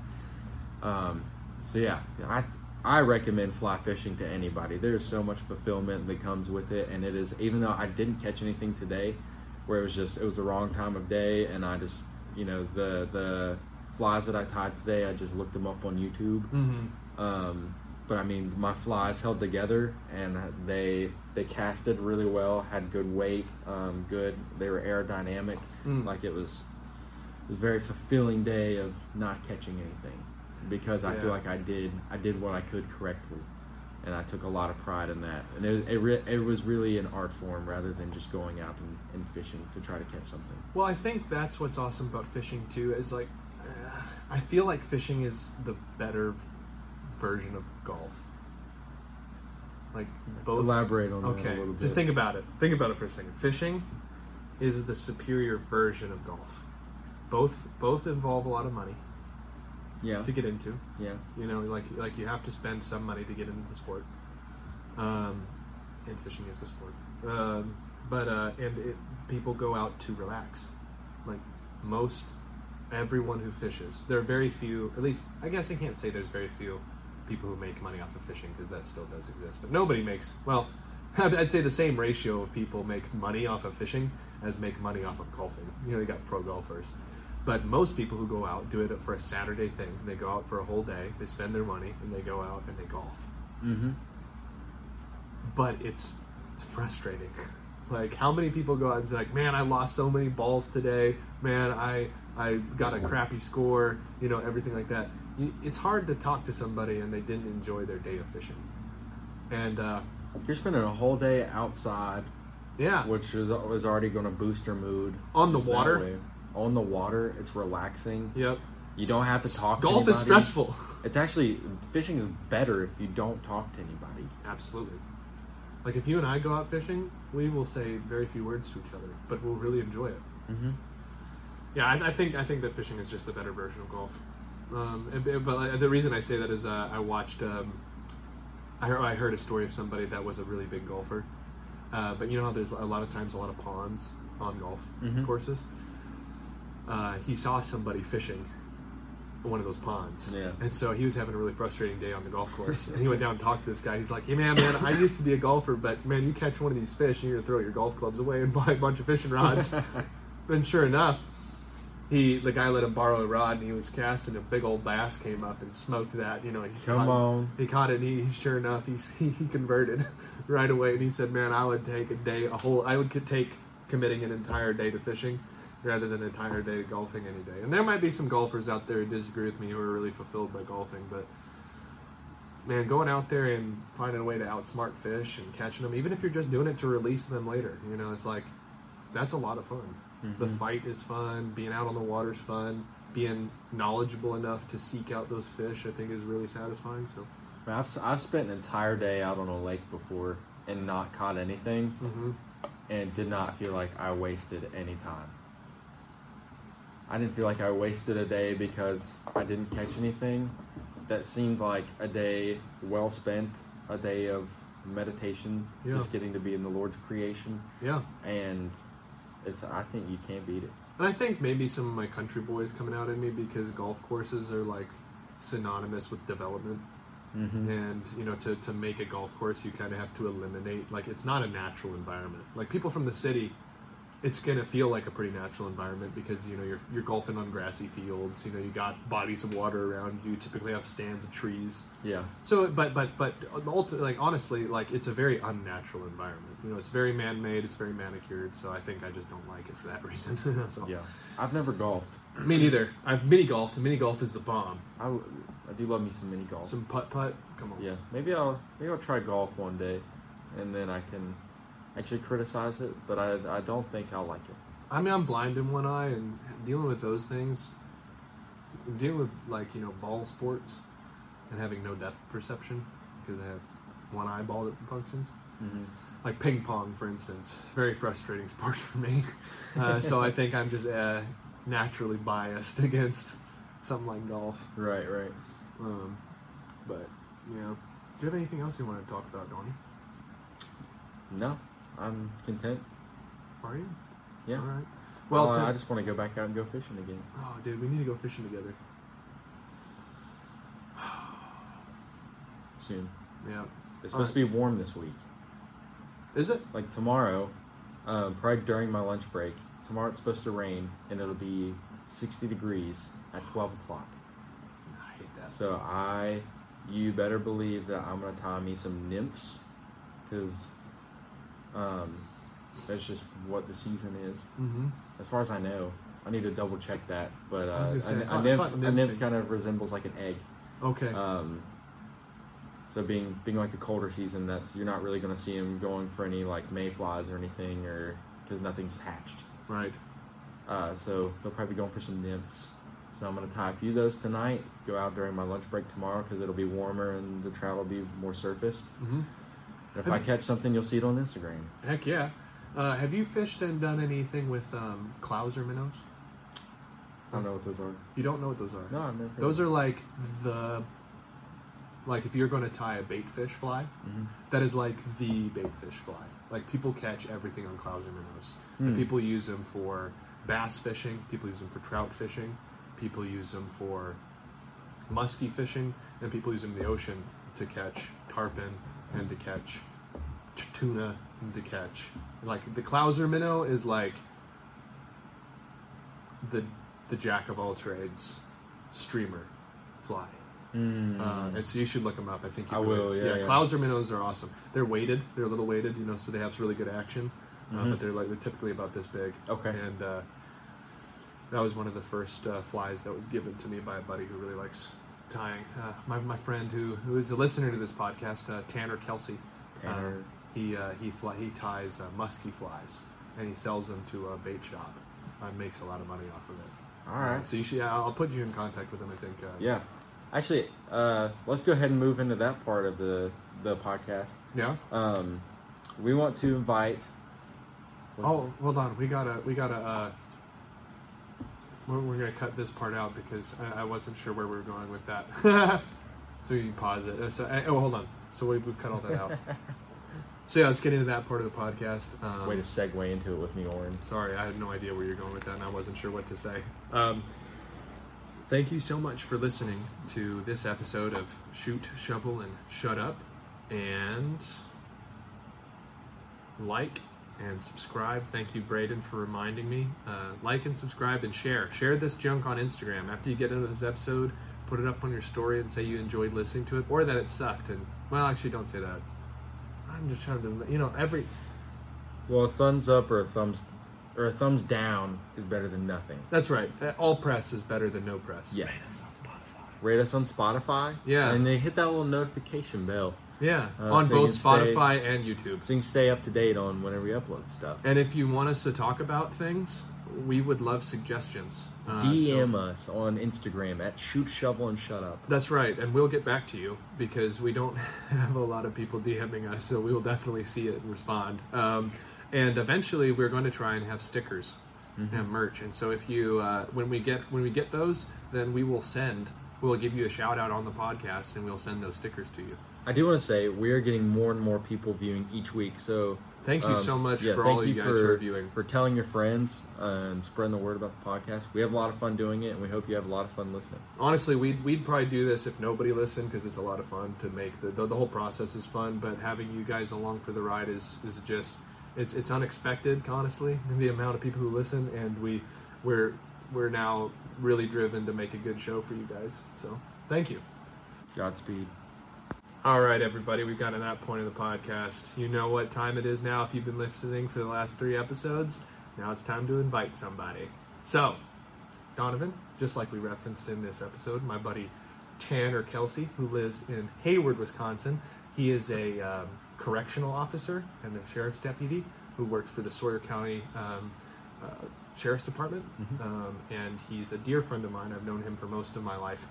Um, so yeah, I I recommend fly fishing to anybody. There's so much fulfillment that comes with it, and it is even though I didn't catch anything today, where it was just it was the wrong time of day, and I just you know the the flies that I tied today, I just looked them up on YouTube. hmm Um, but I mean, my flies held together, and they they casted really well. Had good weight, um, good. They were aerodynamic. Mm. Like it was, it was a very fulfilling day of not catching anything, because I Yeah. feel like I did I did what I could correctly, and I took a lot of pride in that. And it it, re- it was really an art form rather than just going out and, and fishing to try to catch something. Well, I think that's what's awesome about fishing too. Is like, uh, I feel like fishing is the better version of golf. Like both. Elaborate on that a Okay, little bit. just think about it. Think about it for a second. Fishing is the superior version of golf. Both both involve a lot of money Yeah, to get into. yeah, You know, like like you have to spend some money to get into the sport. Um, and fishing is a sport. Um, but uh, and it, people go out to relax. Like most, everyone who fishes, there are very few. At least I guess I can't say there's very few people who make money off of fishing because that still does exist. But nobody makes well. I'd say the same ratio of people make money off of fishing as make money off of golfing. You know, you got pro golfers. But most people who go out do it for a Saturday thing. They go out for a whole day, they spend their money, and they go out and they golf. mm-hmm. But it's frustrating. like, how many people go out and be like, man, I lost so many balls today. Man, I I got a crappy score. You know, everything like that. It's hard to talk to somebody and they didn't enjoy their day of fishing. And uh, You're spending a whole day outside yeah, which is, is already going to boost your mood On the water? On the water, it's relaxing. yep. You don't have to talk. to Golf is stressful. It's actually fishing is better if you don't talk to anybody. Absolutely. Like if you and I go out fishing, we will say very few words to each other, but we'll really enjoy it. Mm-hmm. Yeah, I, I think I think that fishing is just the better version of golf. Um, and- and- but the reason I say that is uh, I watched. Um, I heard, I heard a story of somebody that was a really big golfer, uh, but you know how there's a lot of times a lot of ponds on golf Mhm. courses. Uh, he saw somebody fishing in one of those ponds, Yeah. and so he was having a really frustrating day on the golf course. and he went down and talked to this guy. He's like, "Hey man, man, I used to be a golfer, but man, you catch one of these fish, and you're gonna throw your golf clubs away and buy a bunch of fishing rods." And sure enough, he the guy let him borrow a rod, and he was casting a big old bass came up and smoked that. You know, he Come caught, on. he caught it. And he sure enough, he he converted right away, and he said, "Man, I would take a day, a whole, I would take committing an entire day to fishing." Rather than an entire day to golfing any day, and there might be some golfers out there who disagree with me who are really fulfilled by golfing, but man, going out there and finding a way to outsmart fish and catching them, even if you're just doing it to release them later, you know, it's like that's a lot of fun. The Mhm. fight is fun. Being out on the water is fun. Being knowledgeable enough to seek out those fish, I think, is really satisfying. So, I've, I've spent an entire day out on a lake before and not caught anything hmm and did not feel like I wasted any time. I didn't feel like I wasted a day because I didn't catch anything. That seemed like a day well spent, a day of meditation, Yeah. just getting to be in the Lord's creation, yeah. and it's. I think you can't beat it. And I think maybe some of my country boys coming out in me because golf courses are like synonymous with development. Mm-hmm. and you know to, to make a golf course you kind of have to eliminate like it's not a natural environment like people from the city it's gonna feel like a pretty natural environment because you know you're you're golfing on grassy fields. You know you got bodies of water around you. Typically have stands of trees. Yeah. So, but but but ulti- like honestly, like it's a very unnatural environment. You know, it's very man-made. It's very manicured. So I think I just don't like it for that reason. Yeah. I've never golfed. Me neither. I've mini golfed. Mini golf is the bomb. I, I do love me some mini golf. Some putt putt. Come on. Yeah, maybe I'll maybe I'll try golf one day, and then I can actually criticize it. But I I don't think I'll like it. I mean, I'm blind in one eye, and dealing with those things, dealing with like you know ball sports, and having no depth perception because I have one eyeball that functions. Mm-hmm. Like ping pong, for instance, very frustrating sport for me. Uh, so I think I'm just uh, naturally biased against something like golf. Right, right. Um, but yeah, do you have anything else you want to talk about, Donnie? No, I'm content. Are you? Yeah. All right. Well, Well, to- I just want to go back out and go fishing again. Oh, dude, we need to go fishing together. soon. Yeah. It's supposed to be warm this week. Is it? Like tomorrow, um, probably during my lunch break. Tomorrow it's supposed to rain and it'll be 60 degrees at 12 o'clock. I hate that. So I, you better believe that I'm gonna tie me some nymphs, because um, that's just what the season is. Mm-hmm. As far as I know, I need to double check that. But uh, was gonna say, a, I a nymph, I nymph kind of resembles like an egg. Okay. Um, so being being like the colder season, that's you're not really going to see them going for any like mayflies or anything, or because nothing's hatched. right. Uh, so they'll probably be going for some nymphs. So I'm going to tie a few of those tonight. Go out during my lunch break tomorrow because it'll be warmer and the trout will be more surfaced. Mm-hmm. If Have I you- catch something, you'll see it on Instagram. Heck yeah. Uh, have you fished and done anything with um, Clouser minnows? I don't know what those are. You don't know what those are. No, I've never. Those are like the like if you're going to tie a bait fish fly, hmm that is like the bait fish fly. Like people catch everything on Clouser minnows. And people use them for bass fishing. People use them for trout fishing. People use them for musky fishing, and people use them in the ocean to catch tarpon and to catch tuna and to catch like the Clouser minnow is like the the jack of all trades streamer fly. Mm. Uh, and so you should look them up. I think you I will, yeah, yeah. Clouser minnows are awesome. They're weighted. They're a little weighted, you know, so they have really good action. Uh, Mhm. but they're like they're typically about this big. Okay. And uh, that was one of the first uh, flies that was given to me by a buddy who really likes tying. Uh, my my friend who who is a listener to this podcast, uh, Tanner Kelsey. Tanner. Uh, he uh, he fly, he ties uh, musky flies and he sells them to a bait shop and makes a lot of money off of it. All right. So you should. Yeah, I'll put you in contact with him. I think. Uh, Yeah. Actually, uh, let's go ahead and move into that part of the the podcast. Yeah. Um, we want to invite. Oh, hold on. We got a we got a Uh, we're, we're gonna cut this part out because I, I wasn't sure where we were going with that. so you can pause it. So, uh, oh, hold on. So we, we've cut all that out. so yeah, let's get into that part of the podcast. Um, way to segue into it with me, Oren. Sorry, I had no idea where you're going with that, and I wasn't sure what to say. Um, thank you so much for listening to this episode of Shoot, Shovel, and Shut Up. And like and subscribe. Thank you, Braden, for reminding me. Uh, like and subscribe and share. Share this junk on Instagram. After you get into this episode, put it up on your story and say you enjoyed listening to it or that it sucked. And, well, actually, don't say that. I'm just trying to, you know, every. Well, a thumbs up or a thumbs or a thumbs down is better than nothing. That's right. Uh, All press is better than no press. Yeah. That's on Spotify. Rate us on Spotify. Yeah. And they hit that little notification bell Yeah, Uh, on so both can stay- Spotify and YouTube. so you can stay up to date on whenever we upload stuff. And if you want us to talk about things, we would love suggestions. Uh, DM so- us on Instagram at shoot shovel and shut up. That's right, and we'll get back to you because we don't have a lot of people DMing us, so we will definitely see it and respond. Um, and eventually, we're going to try and have stickers and merch. And so, if you uh, when we get when we get those, then we will send. We'll give you a shout out on the podcast, and we'll send those stickers to you. I do want to say we are getting more and more people viewing each week. So Thank you um, so much yeah, for all of you guys for, are viewing. for telling your friends uh, and spreading the word about the podcast. We have a lot of fun doing it, and we hope you have a lot of fun listening. honestly we'd, we'd probably do this if nobody listened because it's a lot of fun to make the, the the whole process is fun but having you guys along for the ride is is just it's it's unexpected, honestly, the amount of people who listen, and we we're we're now really driven to make a good show for you guys. So thank you. Godspeed. All right, everybody, we've gotten to that point of the podcast. You know what time it is now if you've been listening for the last three episodes. Now it's time to invite somebody. So, Donevan, just like we referenced in this episode, my buddy Tanner Kelsey, who lives in Hayward, Wisconsin, he is a um, correctional officer and a sheriff's deputy who worked for the Sawyer County um, uh, Sheriff's Department. Um, and he's a dear friend of mine. I've known him for most of my life.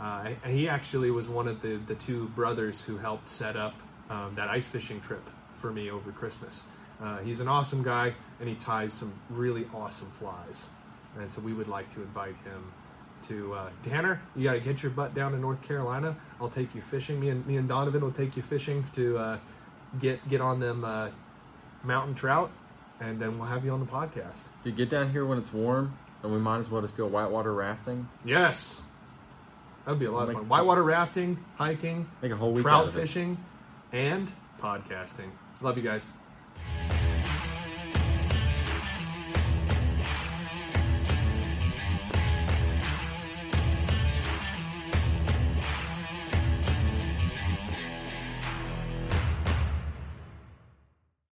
Uh, he actually was one of the, the two brothers who helped set up um, that ice fishing trip for me over Christmas. Uh, he's an awesome guy, and he ties some really awesome flies. And so we would like to invite him to uh, Tanner. You got to get your butt down to North Carolina. I'll take you fishing. Me and me and Donevan will take you fishing to uh, get get on them uh, mountain trout, and then we'll have you on the podcast. Dude, get down here when it's warm, and we might as well just go whitewater rafting. Yes, that'd be a lot of Like- fun. Whitewater rafting, hiking, Make a whole week trout fishing, and podcasting. Love you guys.